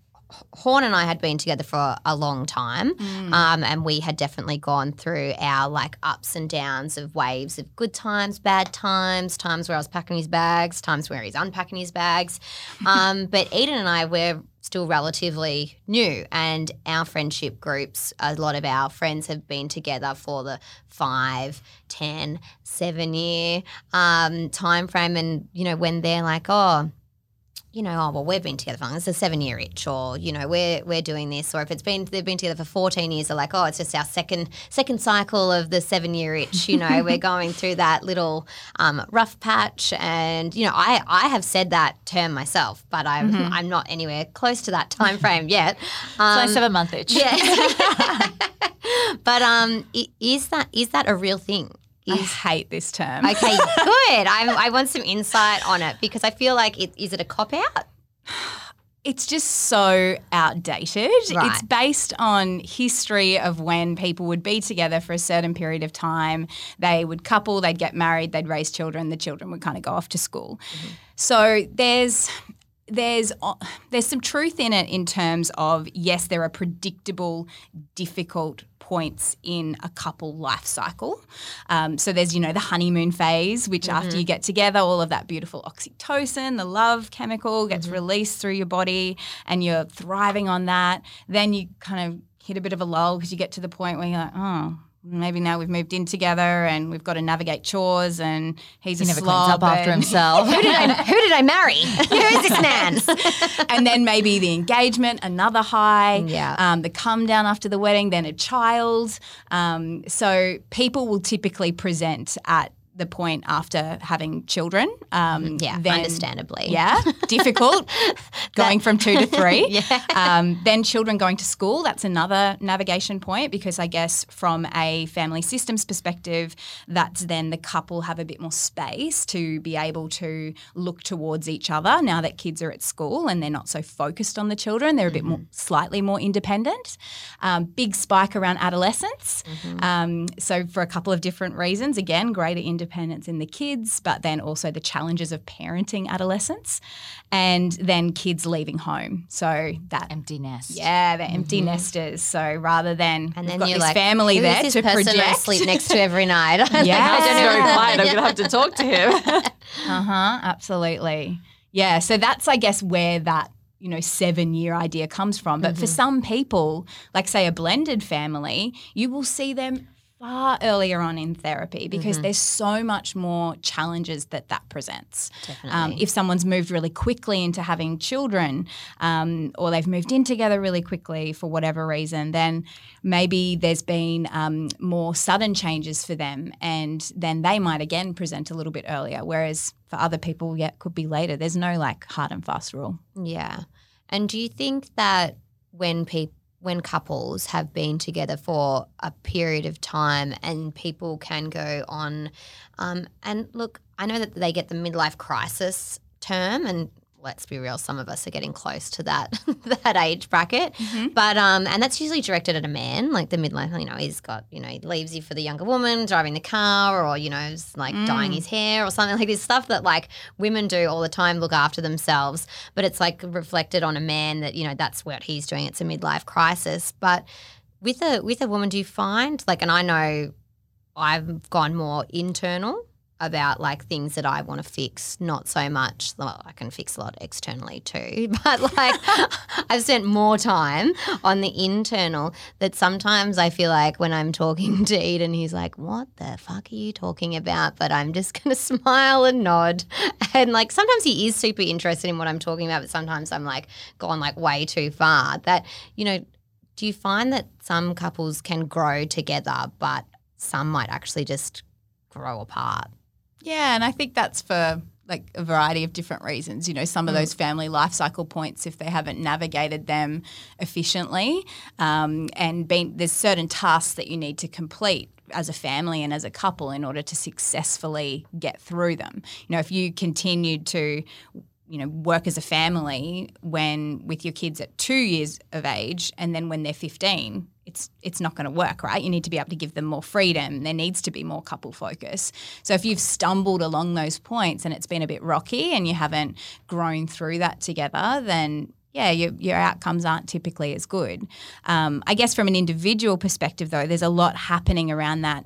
Horn and I had been together for a long time, Mm. um, and we had definitely gone through our like ups and downs of waves of good times, bad times, times where I was packing his bags, times where he's unpacking his bags. (laughs) Um, but Eden and I were still relatively new, and our friendship groups, a lot of our friends have been together for the five, ten, seven year um, time frame, and you know when they're like, oh you know, oh well, we've been together for long. It's a seven year itch, or you know, we're we're doing this, or if it's been they've been together for fourteen years, they're like, oh, it's just our second second cycle of the seven year itch. You know, we're (laughs) going through that little um, rough patch, and you know, I I have said that term myself, but I'm I'm not anywhere close to that time frame (laughs) yet. It's my Um, seven month itch. yeah. (laughs) but um, is that is that a real thing? I hate this term. Okay, (laughs) good. I, I want some insight on it because I feel like it is it a cop out? It's just so outdated. Right. It's based on history of when people would be together for a certain period of time. They would couple, they'd get married, they'd raise children, the children would kind of go off to school. Mm-hmm. So there's there's there's some truth in it in terms of yes, there are predictable, difficult points in a couple life cycle. Um, so there's you know the honeymoon phase, which after you get together, all of that beautiful oxytocin, the love chemical, gets released through your body, and you're thriving on that. Then you kind of hit a bit of a lull because you get to the point where you're like, oh. Maybe now we've moved in together and we've got to navigate chores and he's He a never slob cleans up after himself. (laughs) Who did I who did I marry? (laughs) Who is this man? and then maybe the engagement, another high, Yeah. um, the come down after the wedding, then a child. Um, so people will typically present at the point after having children. Um, Yeah, then- understandably. Yeah, difficult (laughs) going from two to three. (laughs) Yeah. Um, then children going to school, that's another navigation point because I guess from a family systems perspective, that's then the couple have a bit more space to be able to look towards each other now that kids are at school and they're not so focused on the children. They're a bit more, slightly more independent. Um, big spike around adolescence. Um, so, for a couple of different reasons, again, greater independence in the kids, but then also the challenges of parenting adolescents and then kids leaving home. So, that Empty nest. yeah, they're empty nesters. So rather than And we've then got you're this like, family Who there is to this person I project. sleep next to every night? (laughs) (laughs) Yeah. It's very (laughs) quiet. I'm gonna have to talk to him. Uh huh. Absolutely. Yeah. So that's, I guess, where that you know seven year idea comes from. But for some people, like say a blended family, you will see them far earlier on in therapy because there's so much more challenges that that presents. Um, if someone's moved really quickly into having children, um, or they've moved in together really quickly for whatever reason, then maybe there's been um, more sudden changes for them, and then they might again present a little bit earlier. Whereas for other people, yeah, it could be later. There's no like hard and fast rule. Yeah. And do you think that when people when couples have been together for a period of time and people can go on um, and look, I know that they get the midlife crisis term and let's be real, some of us are getting close to that (laughs) that age bracket. But um and that's usually directed at a man, like the midlife, you know, he's got, you know, he leaves you for the younger woman driving the car or, you know, is like dyeing his hair or something like this stuff that like women do all the time, look after themselves. But it's like reflected on a man that, you know, that's what he's doing. It's a midlife crisis. But with a with a woman, do you find like and I know I've gone more internal about like things that I want to fix, not so much. Well, I can fix a lot externally too, (laughs) but like (laughs) I've spent more time on the internal that sometimes I feel like when I'm talking (laughs) to Eden, he's like, What the fuck are you talking about? But I'm just going to smile and nod. And like sometimes he is super interested in what I'm talking about, but sometimes I'm like gone like way too far. That, you know, do you find that some couples can grow together, but some might actually just grow apart? Yeah, and I think that's for like a variety of different reasons. You know, some of those family life cycle points, if they haven't navigated them efficiently, um, and been there's certain tasks that you need to complete as a family and as a couple in order to successfully get through them. You know, if you continued to you know work as a family when with your kids at 2 years of age and then when they're 15 it's it's not going to work right? You need to be able to give them more freedom. There needs to be more couple focus. So if you've stumbled along those points and it's been a bit rocky and you haven't grown through that together then yeah, your, your outcomes aren't typically as good. Um, I guess from an individual perspective, though, there's a lot happening around that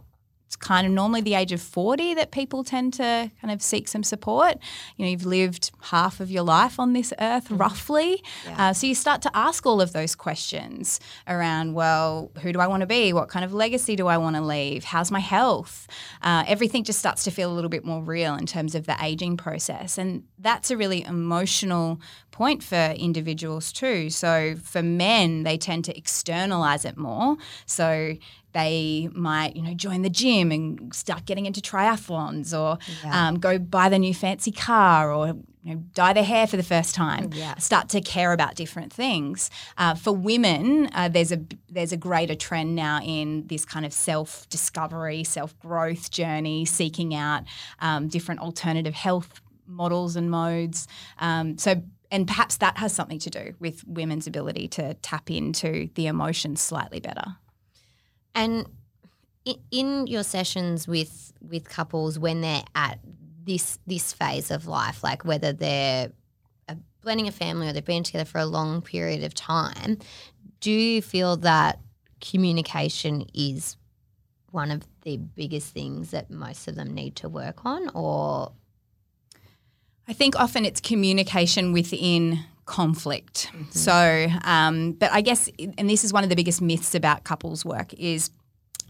it's kind of normally the age of 40 that people tend to kind of seek some support. You know, you've lived half of your life on this earth, mm. roughly. Yeah. Uh, so you start to ask all of those questions around, well, who do I want to be? What kind of legacy do I want to leave? How's my health? Uh, everything just starts to feel a little bit more real in terms of the aging process. And that's a really emotional point for individuals too. So for men, they tend to externalize it more. So they might, you know, join the gym and start getting into triathlons, or yeah. um, go buy the new fancy car, or you know, dye their hair for the first time. Yeah. Start to care about different things. Uh, for women, uh, there's a there's a greater trend now in this kind of self discovery, self growth journey, seeking out um, different alternative health models and modes. Um, so and perhaps that has something to do with women's ability to tap into the emotions slightly better. And in your sessions with with couples when they're at this this phase of life, like whether they're uh, blending a family or they've been together for a long period of time, do you feel that communication is one of the biggest things that most of them need to work on, or? I think often it's communication within conflict. Mm-hmm. So, um, but I guess, and this is one of the biggest myths about couples work is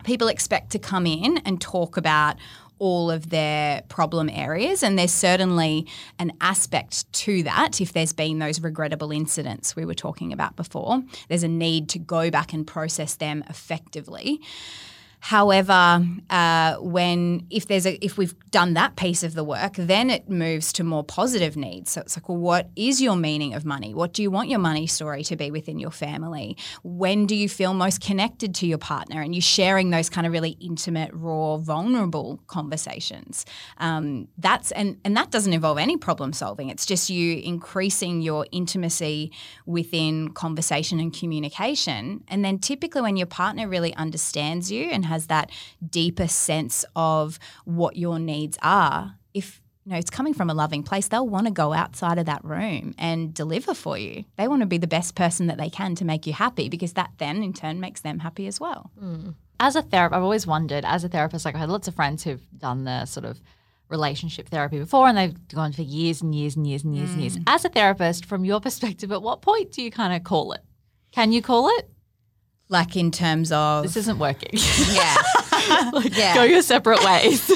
people expect to come in and talk about all of their problem areas. And there's certainly an aspect to that if there's been those regrettable incidents we were talking about before. There's a need to go back and process them effectively. However, uh, when if there's a if we've done that piece of the work, then it moves to more positive needs. So it's like, well, what is your meaning of money? What do you want your money story to be within your family? When do you feel most connected to your partner? And you're sharing those kind of really intimate, raw, vulnerable conversations. Um, that's and and that doesn't involve any problem solving. It's just you increasing your intimacy within conversation and communication. And then typically, when your partner really understands you and has has that deeper sense of what your needs are, if you know it's coming from a loving place, they'll want to go outside of that room and deliver for you. They want to be the best person that they can to make you happy because that then in turn makes them happy as well. Mm. As a therapist, I've always wondered, as a therapist, like I had lots of friends who've done the sort of relationship therapy before and they've gone for years and years and years and years mm. and years. Mm. As a therapist, from your perspective, at what point do you kind of call it? Can you call it? Like in terms of this isn't working. Yeah. (laughs) like, yeah. Go your separate ways.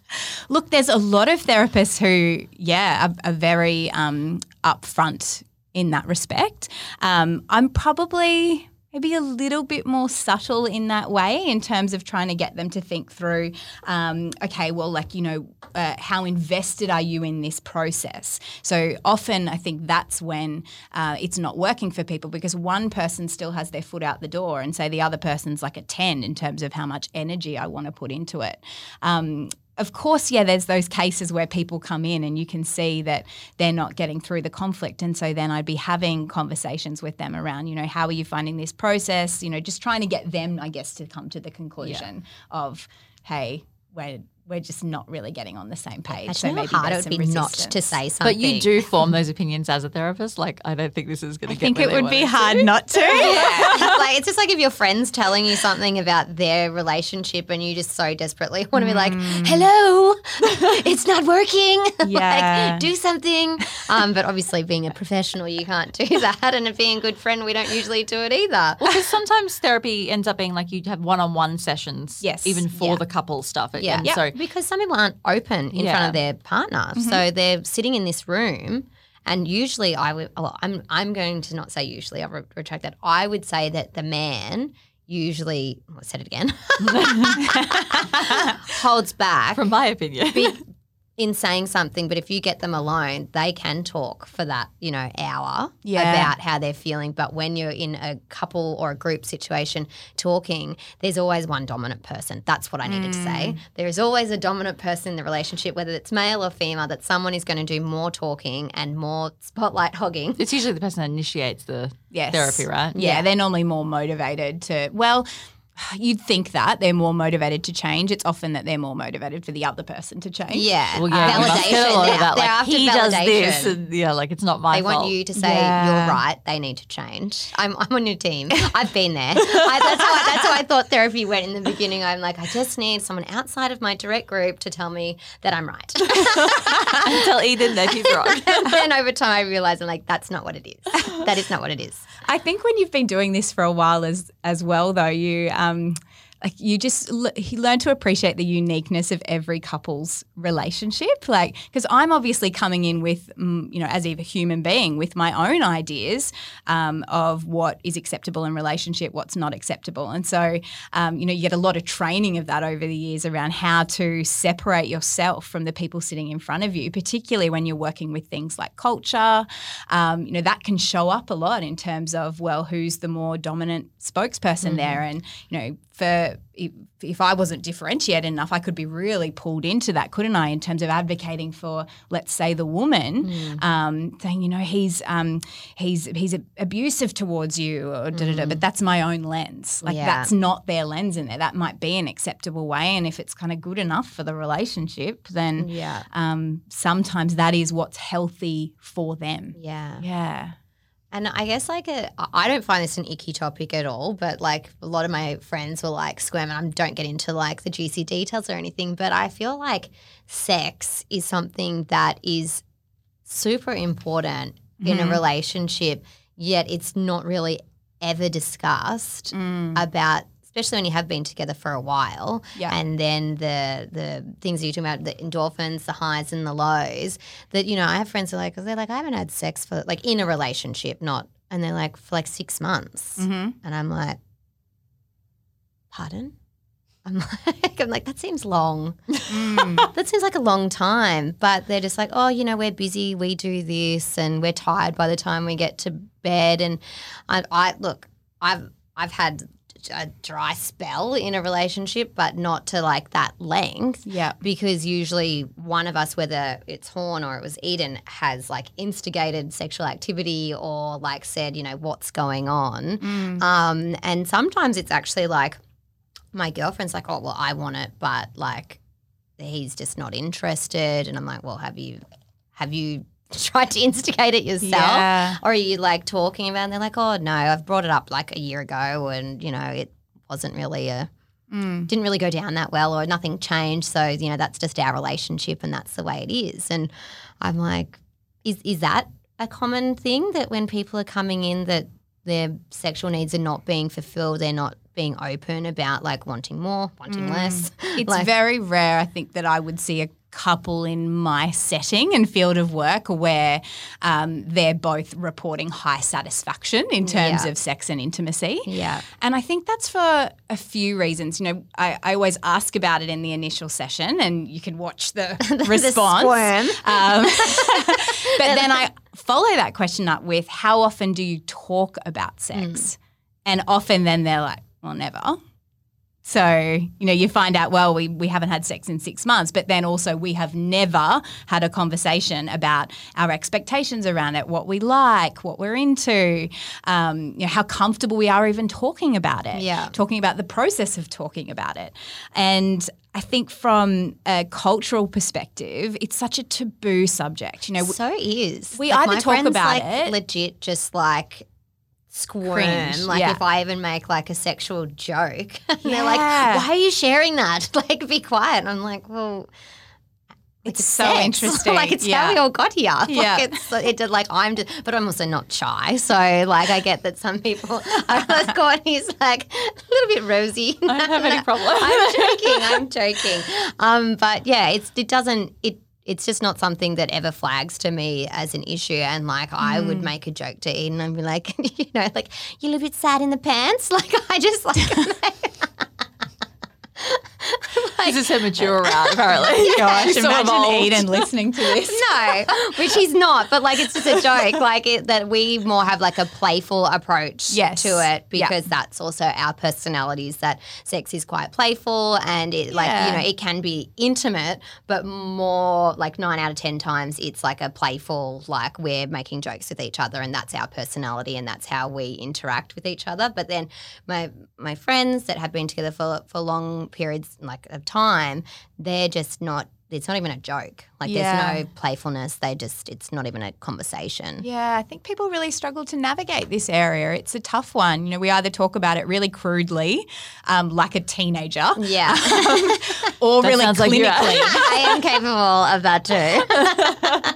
(laughs) Look, there's a lot of therapists who, yeah, are, are very um, upfront in that respect. Um, I'm probably maybe a little bit more subtle in that way in terms of trying to get them to think through um, okay well like you know uh, how invested are you in this process? So often i think that's when uh, it's not working for people because one person still has their foot out the door and say the other person's like a 10 in terms of how much energy i want to put into it. Um, of course, yeah, there's those cases where people come in and you can see that they're not getting through the conflict. And so then I'd be having conversations with them around, you know, how are you finding this process? You know, just trying to get them, I guess, to come to the conclusion yeah. of, hey, we're we're just not really getting on the same page. Imagine so maybe hard it would be resistance. not to say something. But you do form those opinions as a therapist. Like, I don't think this is going to. I think it would be hard to. not to. (laughs) yeah, (laughs) like it's just like if your friend's telling you something about their relationship, and you just so desperately want to be like, mm. "Hello, (laughs) it's not working. Yeah. like, do something." Um, but obviously, being a professional, you can't do that, and being a good friend, we don't usually do it either. Well, because sometimes therapy ends up being like you have one-on-one sessions. Yes, even for yeah. the couple stuff. Yeah, and so because some people aren't open in yeah. front of their partner, mm-hmm. so they're sitting in this room. And usually, I would. Well, I'm. I'm going to not say usually. I'll retract that. I would say that the man usually. I said it again. (laughs) (laughs) holds back. From my opinion, big, in saying something, but if you get them alone, they can talk for that, you know, hour yeah. about how they're feeling. But when you're in a couple or a group situation talking, there's always one dominant person. That's what I needed mm. to say. Mm. There is always a dominant person in the relationship, whether it's male or female, that someone is going to do more talking and more spotlight hogging. It's usually the person that initiates the yes. therapy, right? Yeah, yeah, they're normally more motivated to, well, (sighs) you'd think that they're more motivated to change. It's often that they're more motivated for the other person to change. Yeah. Well, yeah, we must get a validation. They're, of that. they're Like after he does validation. this, and yeah, like it's not my fault. They fault. want you to say Yeah. you're right. They need to change. I'm, I'm on your team. I've been there. I, that's, how I, that's how I thought therapy went in the beginning. I'm like, I just need someone outside of my direct group to tell me that I'm right. (laughs) Until Eden that she's wrong. (laughs) and then over time, I realized I'm like, that's not what it is. That is not what it is. I think when you've been doing this for a while as as well, though, you um, like you just he learn to appreciate the uniqueness of every couple's relationship. Like, because I'm obviously coming in with, mm, you know, as a human being with my own ideas um, of what is acceptable in relationship, what's not acceptable, and so um, you know you get a lot of training of that over the years around how to separate yourself from the people sitting in front of you, particularly when you're working with things like culture. Um, you know that can show up a lot in terms of well, who's the more dominant spokesperson there, and you know for if, if I wasn't differentiated enough, I could be really pulled into that, couldn't I? In terms of advocating for, let's say, the woman, um, saying, you know, he's um, he's he's abusive towards you, or da da da. But that's my own lens. Like Yeah. that's not their lens in there. That might be an acceptable way, and if it's kind of good enough for the relationship, then Yeah. um, sometimes that is what's healthy for them. Yeah. Yeah. And I guess like a, I don't find this an icky topic at all, but like a lot of my friends were like squirming. I don't get into like the juicy details or anything, but I feel like sex is something that is super important in a Mhm. relationship, yet it's not really ever discussed Mm. about especially when you have been together for a while. Yeah. and then the the things that you're talking about the endorphins the highs and the lows that you know i have friends who are like because they're like i haven't had sex for like in a relationship not and they're like for like six months. Hmm and i'm like pardon? I'm (laughs) like i'm like that seems long. Mm. (laughs) that seems like a long time but they're just like oh you know we're busy we do this and we're tired by the time we get to bed. And i, I look i've i've had a dry spell in a relationship but not to like that length Yeah. because usually one of us whether it's horn or it was eden has like instigated sexual activity or like said you know what's going on Mm. um, and sometimes it's actually like my girlfriend's like, oh, well, I want it, but like he's just not interested. And I'm like, well, have you have you (laughs) tried to instigate it yourself? Yeah. Or are you like talking about? it? And they're like, oh no, I've brought it up like a year ago, and you know it wasn't really a Mm. didn't really go down that well, or nothing changed. So you know that's just our relationship, and that's the way it is. And I'm like, is is that a common thing that when people are coming in that their sexual needs are not being fulfilled, they're not being open about like wanting more, wanting Mm. less. (laughs) It's Like- very rare, I think, that I would see a couple in my setting and field of work where um, they're both reporting high satisfaction in terms Yeah. of sex and intimacy. Yeah. And I think that's for a few reasons. You know, I, I always ask about it in the initial session, and you can watch the, (laughs) response. squirm. Um, (laughs) but then I follow that question up with how often do you talk about sex? And often then they're like, well, never. So, you know, you find out, well, we, we haven't had sex in six months, but then also we have never had a conversation about our expectations around it, what we like, what we're into, um, you know, how comfortable we are even talking about it, Yeah. talking about the process of talking about it. And I think from a cultural perspective, it's such a taboo subject. You know, so is. we either my talk about like, it- legit just like squirm. Cringe, like yeah. if I even make like a sexual joke, (laughs) and they're like, "Why are you sharing that? (laughs) Like, be quiet." And I'm like, "Well." like, It's so sex. (laughs) interesting. like it's Yeah. how we all got here. Yeah. Like it's it did like I'm just, but I'm also not shy. So like I get that some people are Courtney's like a little bit rosy. I don't have any problem. I'm joking. I'm joking. Um, but yeah, it's it doesn't it. It's just not something that ever flags to me as an issue. And like, I would mm. make a joke to Eden and be like, (laughs) you know, like you look a little bit sad in the pants. (laughs) Like, I just like, (laughs) this is her mature (laughs) route, apparently. Gosh, She's so imagine evolved. Eden listening to this. (laughs) no, which he's not, but like it's just a joke. Like it, that we more have like a playful approach Yes. to it Yeah. because that's also our personalities. That sex is quite playful and it like Yeah. you know it can be intimate, but more like nine out of ten times it's like a playful like we're making jokes with each other and that's our personality and that's how we interact with each other. But then my my friends that have been together for for long periods like of time, they're just not. It's not even a joke. Like Yeah. there's no playfulness. They just it's not even a conversation. Yeah, I think people really struggle to navigate this area. It's a tough one. You know, we either talk about it really crudely, um, like a teenager, Yeah, (laughs) or That really sounds like you. clinically, (laughs) I am capable of that too.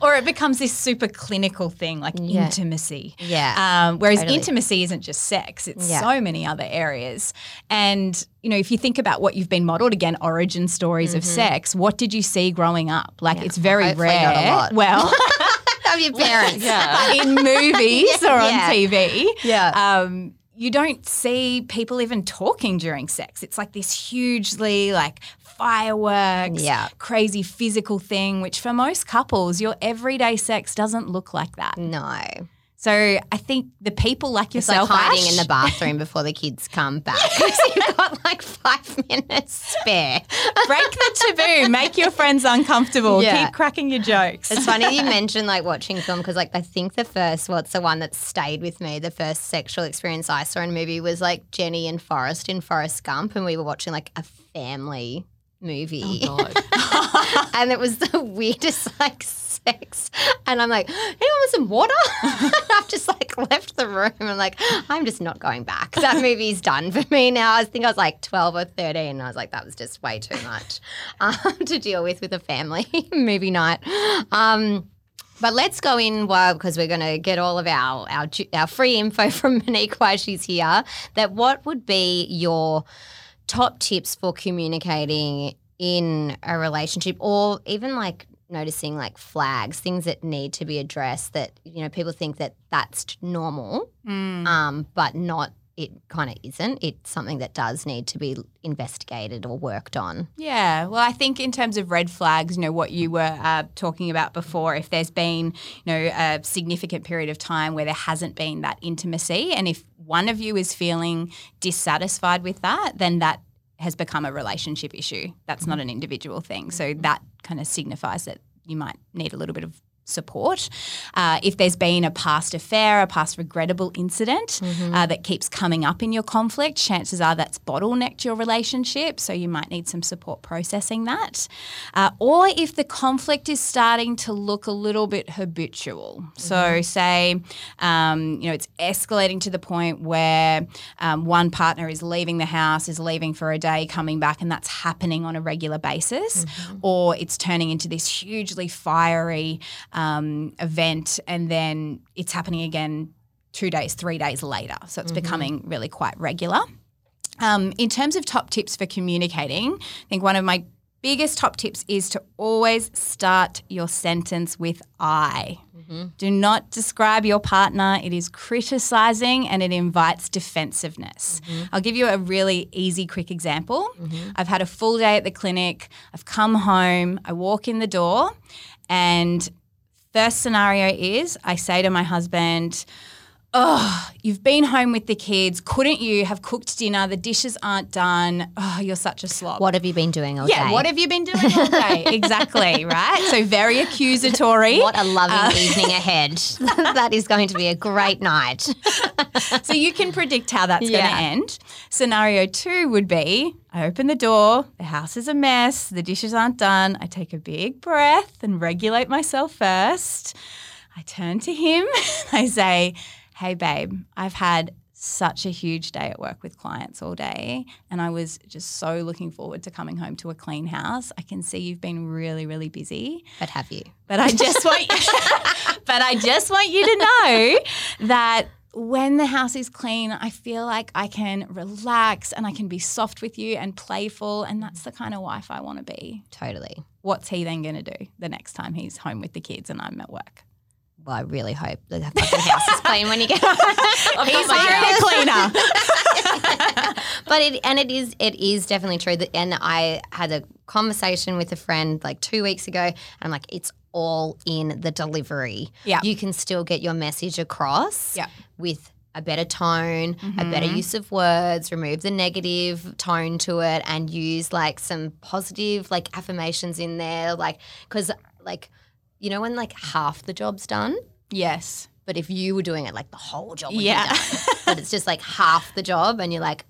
(laughs) or it becomes this super clinical thing like Yeah. intimacy. Yeah, Um, whereas Totally. intimacy isn't just sex; it's Yeah. so many other areas. And you know, if you think about what you've been modeled again, origin stories of sex. What did you see growing up? Like it's very Hopefully rare. not a lot. Well, (laughs) of your parents. (laughs) Yeah. in movies (laughs) or on Yeah. TV. Yeah. Um, you don't see people even talking during sex. It's like this hugely like fireworks, Yeah. crazy physical thing, which for most couples, your everyday sex doesn't look like that. No, So I think the people like it's like yourself, hiding Ash, in the bathroom before the kids come back. (laughs) (laughs) You've got like five minutes spare. break the taboo, make your friends uncomfortable, Yeah. keep cracking your jokes. It's funny you (laughs) mentioned like watching film because like I think the first what's the one that stayed with me the first sexual experience I saw in a movie was like Jenny and Forrest in Forrest Gump and we were watching like a family movie. Oh, (laughs) and it was the weirdest like sex. And I'm like anyone want some water? (laughs) I've just like left the room. And like I'm just not going back. That (laughs) movie's done for me now. I think I was like 12 or 13 and I was like that was just way too much um, to deal with with a family movie night. Um but let's go in well because we're going to get all of our, our our free info from Monique while she's here. That what would be your top tips for communicating in a relationship, or even like noticing like flags, things that need to be addressed that you know people think that that's normal, Mm. um, but not. It kind of isn't. It's something that does need to be investigated or worked on. Yeah, well, I think in terms of red flags, you know, what you were uh, talking about before, if there's been, you know, a significant period of time where there hasn't been that intimacy, and if one of you is feeling dissatisfied with that, then that has become a relationship issue. That's not an individual thing. So that kind of signifies that you might need a little bit of support. Uh, if there's been a past affair, a past regrettable incident uh, that keeps coming up in your conflict, chances are that's bottlenecked your relationship. So you might need some support processing that. Uh, or if the conflict is starting to look a little bit habitual. So say, um, you know, it's escalating to the point where um, one partner is leaving the house, is leaving for a day, coming back, and that's happening on a regular basis, or it's turning into this hugely fiery um, event, and then it's happening again two days, three days later. So it's becoming really quite regular. Um, in terms of top tips for communicating, I think one of my biggest top tips is to always start your sentence with I. Do not describe your partner. It is criticizing and it invites defensiveness. I'll give you a really easy, quick example. I've had a full day at the clinic. I've come home. I walk in the door, and first scenario is I say to my husband, Oh, you've been home with the kids. Couldn't you have cooked dinner? The dishes aren't done. Oh, you're such a slob. What have you been doing all Yeah, day? what have you been doing all day? (laughs) exactly, right? So very accusatory. What a loving Uh, evening ahead. (laughs) (laughs) that is going to be a great night. so you can predict how that's going to end. Scenario two would be I open the door, the house is a mess, the dishes aren't done. I take a big breath and regulate myself first. I turn to him, I say, Hey, babe, I've had such a huge day at work with clients all day, and I was just so looking forward to coming home to a clean house. I can see you've been really, really busy. But have you? But I just want (laughs) but I just want you to know that when the house is clean, I feel like I can relax and I can be soft with you and playful and that's the kind of wife I want to be. Totally. What's he then going to do the next time he's home with the kids and I'm at work? Well, I really hope the fucking house is clean when you get (laughs) home. I've He's my hiring a house. cleaner. (laughs) but it and it is it is definitely true that and I had a conversation with a friend like 2 weeks ago and I'm like it's all in the delivery. Yeah. You can still get your message across Yeah. with a better tone, a better mm-hmm. use of words, remove the negative tone to it and use like some positive like affirmations in there like cuz like you know when like half the job's done Yes. but if you were doing it like the whole job would Yeah. be done. but it's just like half the job and you're like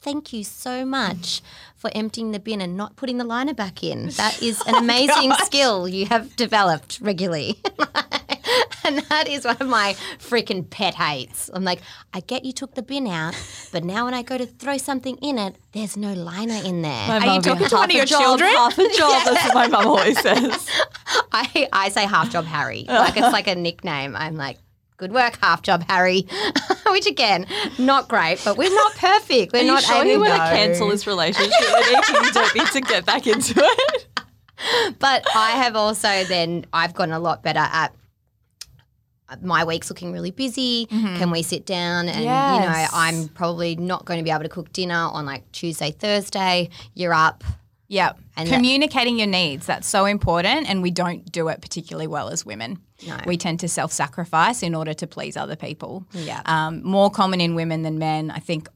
thank you so much for emptying the bin and not putting the liner back in that is an (laughs) oh amazing skill you have developed regularly (laughs) (laughs) and that is one of my freaking pet hates i'm like i get you took the bin out but now when i go to throw something in it there's no liner in there My Are you talking being to one half of a your job, children? Half a job. (laughs) That's what my mum always says. (laughs) I, I say half job Harry. Like it's like a nickname. I'm like, good work, half job Harry. Which again, not great, but we're not perfect. We're Are you not sure able you want to cancel this relationship? Anita? you don't need to get back into it. But I have also then I've gotten a lot better at my week's looking really busy. Can we sit down and you know, Mm-hmm. I'm probably not going to be able to cook dinner on like Tuesday, Thursday. You're up. Yep. And that- Communicating your needs, that's so important. And we don't do it particularly well as women. No. We tend to self sacrifice in order to please other people. Yeah. Um, more common in women than men. I think,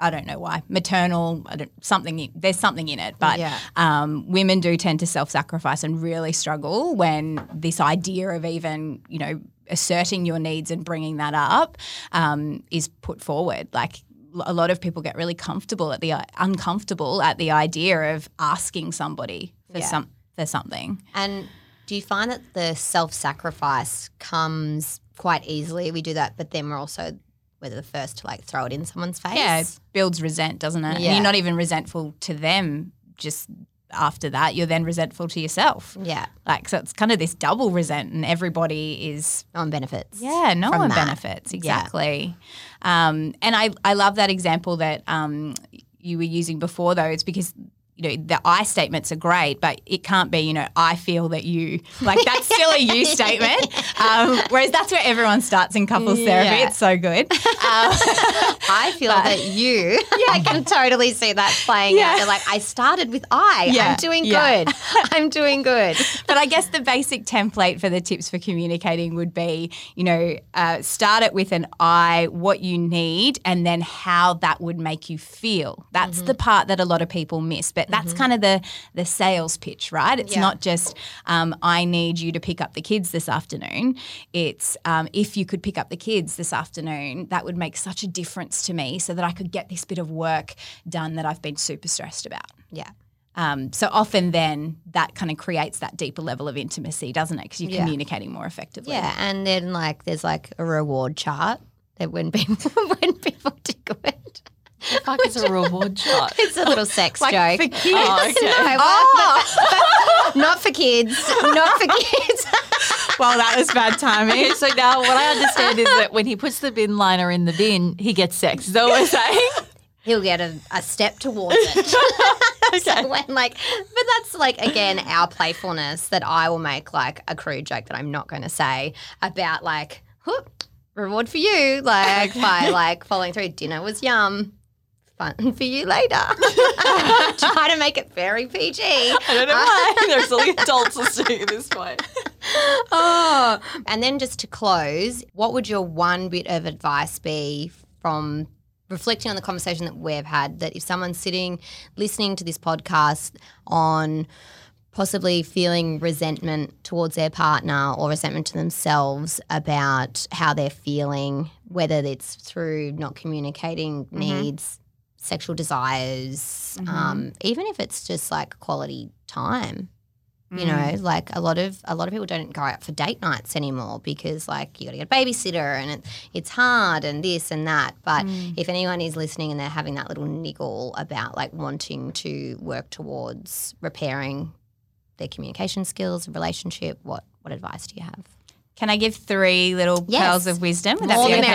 I don't know why. Maternal, I don't, something, there's something in it. But Yeah. um, women do tend to self sacrifice and really struggle when this idea of even, you know, asserting your needs and bringing that up um, is put forward. Like, a lot of people get really comfortable at the uncomfortable at the idea of asking somebody for Yeah. some for something. And do you find that the self sacrifice comes quite easily? We do that, but then we're also we're the first to like throw it in someone's face. Yeah, it builds resent, doesn't it? And Yeah. you're not even resentful to them just after that. You're then resentful to yourself. Yeah. Like so it's kind of this double resent and everybody is No one benefits. yeah, no one that. benefits. Exactly. Um, and I, I love that example that um, you were using before, though. It's because, you know, the I statements are great, but it can't be, you know, I feel that you, like, that's still a you (laughs) statement. Um, whereas that's where everyone starts in couples therapy. It's so good. Um, (laughs) I feel that you (laughs) yeah, I can totally see that playing Yeah. out. They're like, I started with I. Yeah, I'm doing yeah. good. I'm doing good. but I guess the basic template for the tips for communicating would be, you know, uh, start it with an I, what you need, and then how that would make you feel. That's Mm-hmm. the part that a lot of people miss. But that's kind of the the sales pitch, right? It's Yeah. not just um, I need you to pick up the kids this afternoon. It's um, if you could pick up the kids this afternoon, that would make such a difference to me, so that I could get this bit of work done that I've been super stressed about. Yeah. Um, so often, then that kind of creates that deeper level of intimacy, doesn't it? Because you're Yeah. communicating more effectively. Yeah. And then like there's like a reward chart that when people (laughs) when people do good. Fuck, it's a reward chart. It's a little sex Like joke. for kids. Oh, okay. No, Oh, (laughs) not for kids. Not for kids. (laughs) well, that was bad timing. Okay, so now what I understand is that when he puts the bin liner in the bin, he gets sex. Is that what we're saying? (laughs) He'll get a, a step towards it. so when like, but that's like again our playfulness that I will make like a crude joke that I'm not going to say about like whoop, reward for you like by like following through. Dinner was yum. Fun (laughs) for you later. (laughs) Try to make it very PG. I don't know uh, why. (laughs) There's only adults listening at this point. Oh, and then just to close, what would your one bit of advice be from reflecting on the conversation that we've had? That if someone's sitting listening to this podcast on possibly feeling resentment towards their partner or resentment to themselves about how they're feeling, whether it's through not communicating mm-hmm. needs, sexual desires, um, mm-hmm. even if it's just like quality time you mm. know? Like a lot of a lot of people don't go out for date nights anymore because like you got to get a babysitter and it, it's hard and this and that. But mm. if anyone is listening and they're having that little niggle about like wanting to work towards repairing their communication skills relationship what what advice do you have Can I give three little Yes. pearls of wisdom? Would that More the okay?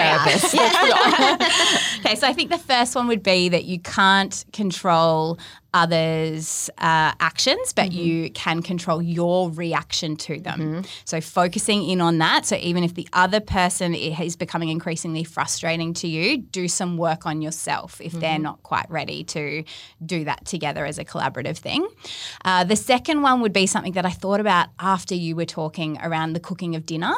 (laughs) (laughs) okay, so I think the first one would be that you can't control others' uh, actions, but mm-hmm. you can control your reaction to them. Mm-hmm. So focusing in on that. So even if the other person is becoming increasingly frustrating to you, do some work on yourself if they're mm-hmm. not quite ready to do that together as a collaborative thing. Uh, the second one would be something that I thought about after you were talking around the cooking of dinner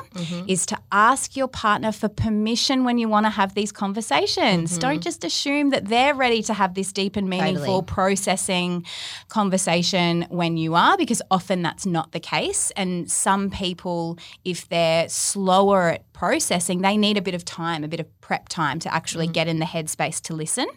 is to ask your partner for permission when you want to have these conversations. Don't just assume that they're ready to have this deep and meaningful Totally. Processing conversation when you are, because often that's not the case. And some people, if they're slower at processing, they need a bit of time, a bit of prep time to actually mm-hmm. get in the headspace to listen.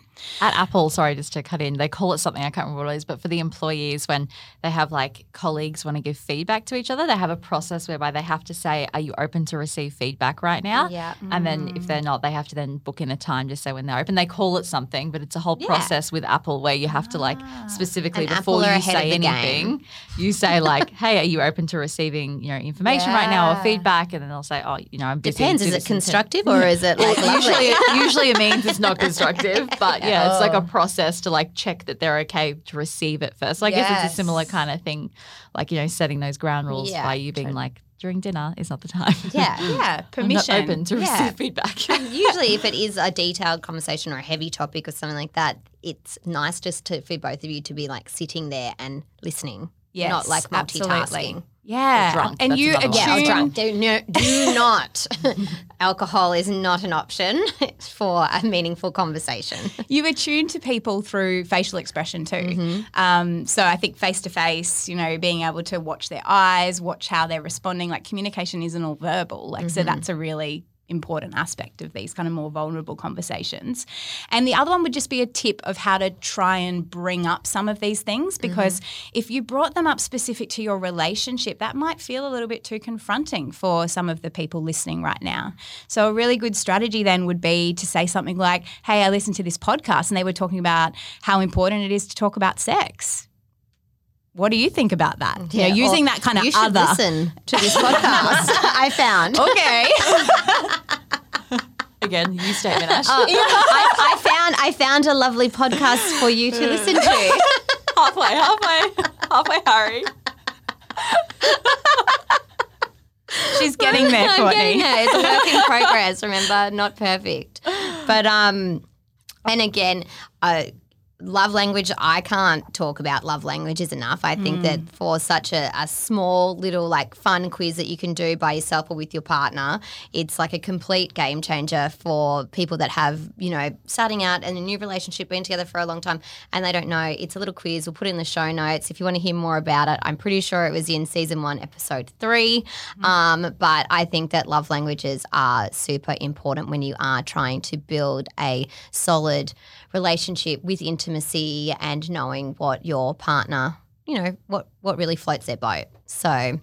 At Apple, sorry, just to cut in, they call it something, I can't remember what it is, but for the employees, when they have like colleagues want to give feedback to each other, they have a process whereby they have to say, Are you open to receive feedback right now? Yeah. And then if they're not, they have to then book in a time to say when they're open. They call it something, but it's a whole process with Apple where you have to like ah. specifically And before you say the game. anything, you say like, Hey, are you open to receiving, you know, information (laughs) right now or feedback? And then they'll say, Oh, you know, I'm busy. Depends. Is it constructive or is it like (laughs) usually, usually it means it's not constructive, (laughs) but yeah, it's like Oh. a process to like check that they're okay to receive it first. So I guess it's a similar kind of thing, like you know, setting those ground rules Yeah, by you being like during dinner is not the time. (laughs) Yeah. Yeah, I'm not permission. open to Yeah. receive feedback. Usually, if it is a detailed conversation or a heavy topic or something like that, it's nice just to for both of you to be like sitting there and listening, Yes, not like multitasking. absolutely. Yeah, drunk, and that's you another one. Yeah, or attune- drunk. Do, no, do not. (laughs) Alcohol is not an option for a meaningful conversation. you attune to people through facial expression too. Mm-hmm. Um, so I think face to face, you know, being able to watch their eyes, watch how they're responding. Like communication isn't all verbal. Like Mm-hmm. so, that's a really important aspect of these kind of more vulnerable conversations. And the other one would just be a tip of how to try and bring up some of these things Mm-hmm. because if you brought them up specific to your relationship, that might feel a little bit too confronting for some of the people listening right now. So a really good strategy then would be to say something like, "Hey, I listened to this podcast and they were talking about how important it is to talk about sex." What do you think about that? you know, Yeah, using that kind of you should other. listen to this (laughs) podcast. I found. Okay. (laughs) Again, you statement, Ash. I, I found I found a lovely podcast for you to listen to. (laughs) halfway, halfway, halfway, Harry. She's getting there, I'm Courtney. getting there. It's a work in progress. Remember, not perfect. But um, and again, uh, love language. I can't talk about love languages enough. I think that for such a, a small little like fun quiz that you can do by yourself or with your partner, it's like a complete game changer for people that have you know starting out in a new relationship, been together for a long time, and they don't know. It's a little quiz. We'll put it in the show notes if you want to hear more about it. I'm pretty sure it was in season one, episode three. Um, but I think that love languages are super important when you are trying to build a solid relationship with intimacy and knowing what your partner, you know, what what really floats their boat. So.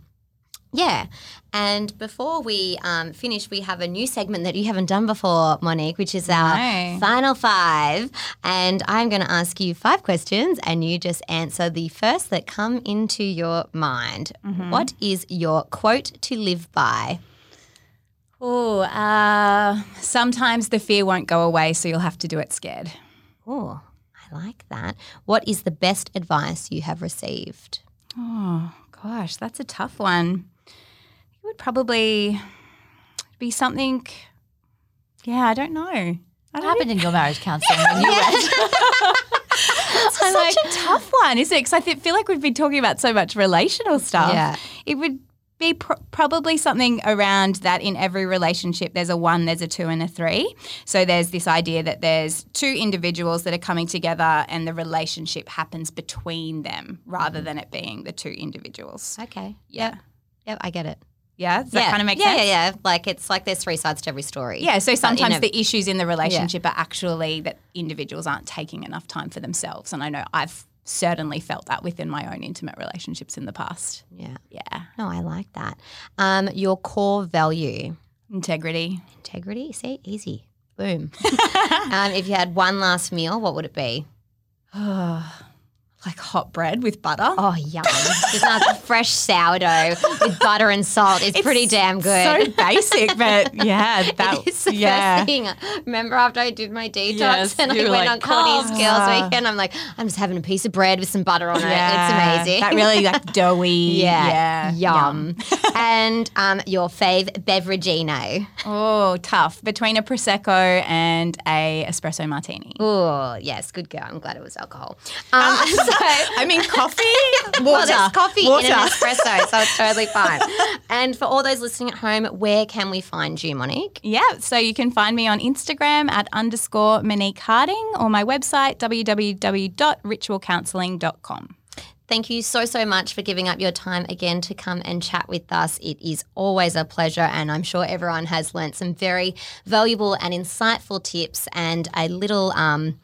Yeah. And before we um, finish, we have a new segment that you haven't done before, Monique, which is our No. final five. And I'm going to ask you five questions, and you just answer the first that come into your mind. What is your quote to live by? Oh, uh, sometimes the fear won't go away, so you'll have to do it scared. Oh, I like that. What is the best advice you have received? Oh, gosh, that's a tough one. It would probably be something. Yeah, I don't know. What happened in your marriage counselling when you went? (laughs) (laughs) It's such a tough one, isn't it? Because I feel like we've been talking about so much relational stuff. Yeah. It would be pr- probably something around that in every relationship there's a one, there's a two, and a three. So there's this idea that there's two individuals that are coming together and the relationship happens between them rather mm-hmm. than it being the two individuals. Okay. Yeah. Yep, I get it. Yeah, does that yeah. kind of make yeah, sense? Yeah, yeah, Like it's like there's three sides to every story. Yeah, so sometimes a- the issues in the relationship are actually that individuals aren't taking enough time for themselves. And I know I've certainly felt that within my own intimate relationships in the past. Yeah. Yeah. No, I like that. Um, your core value, Integrity. integrity. See, easy. Boom. um, if you had one last meal, what would it be? Like hot bread with butter. Oh, yum. Just a fresh sourdough with butter and salt is pretty damn good. So basic, but (laughs) yeah, that It's the yeah. first thing. Remember after I did my detox Yes, and I went like, on Courtney's "Oh." Girls Weekend, I'm like, I'm just having a piece of bread with some butter on Yeah, it. It's amazing. That really like (laughs) doughy. yeah, yeah, yum. (laughs) and um, your fave beverageino. Oh, tough between a prosecco and a espresso martini. Oh, yes, good girl. I'm glad it was alcohol. Um, so, (laughs) I mean, (laughs) coffee, water, well, coffee water. in an espresso, so it's (laughs) totally fine. and for all those listening at home, where can we find you, Monique? Yeah, so you can find me on Instagram at underscore Monique Harding or my website www.ritualcounselling.com. Thank you so, so much for giving up your time again to come and chat with us. It is always a pleasure, and I'm sure everyone has learnt some very valuable and insightful tips and a little. Um,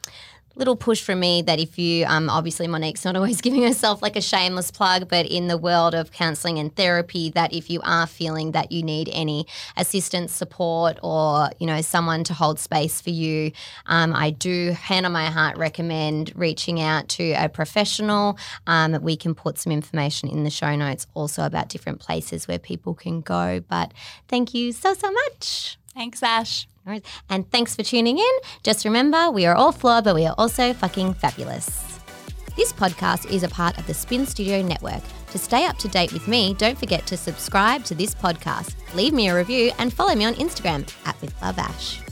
Little push from me that if you, um, obviously, Monique's not always (laughs) giving herself like a shameless plug, but in the world of counseling and therapy, that if you are feeling that you need any assistance, support, or you know someone to hold space for you, um, I do hand on my heart recommend reaching out to a professional. Um, we can put some information in the show notes also about different places where people can go. But thank you so so much. Thanks, Ash. Right. And thanks for tuning in. Just remember, we are all flawed, but we are also fucking fabulous. This podcast is a part of the Spin Studio Network. To stay up to date with me, don't forget to subscribe to this podcast, leave me a review, and follow me on Instagram at With Love Ash.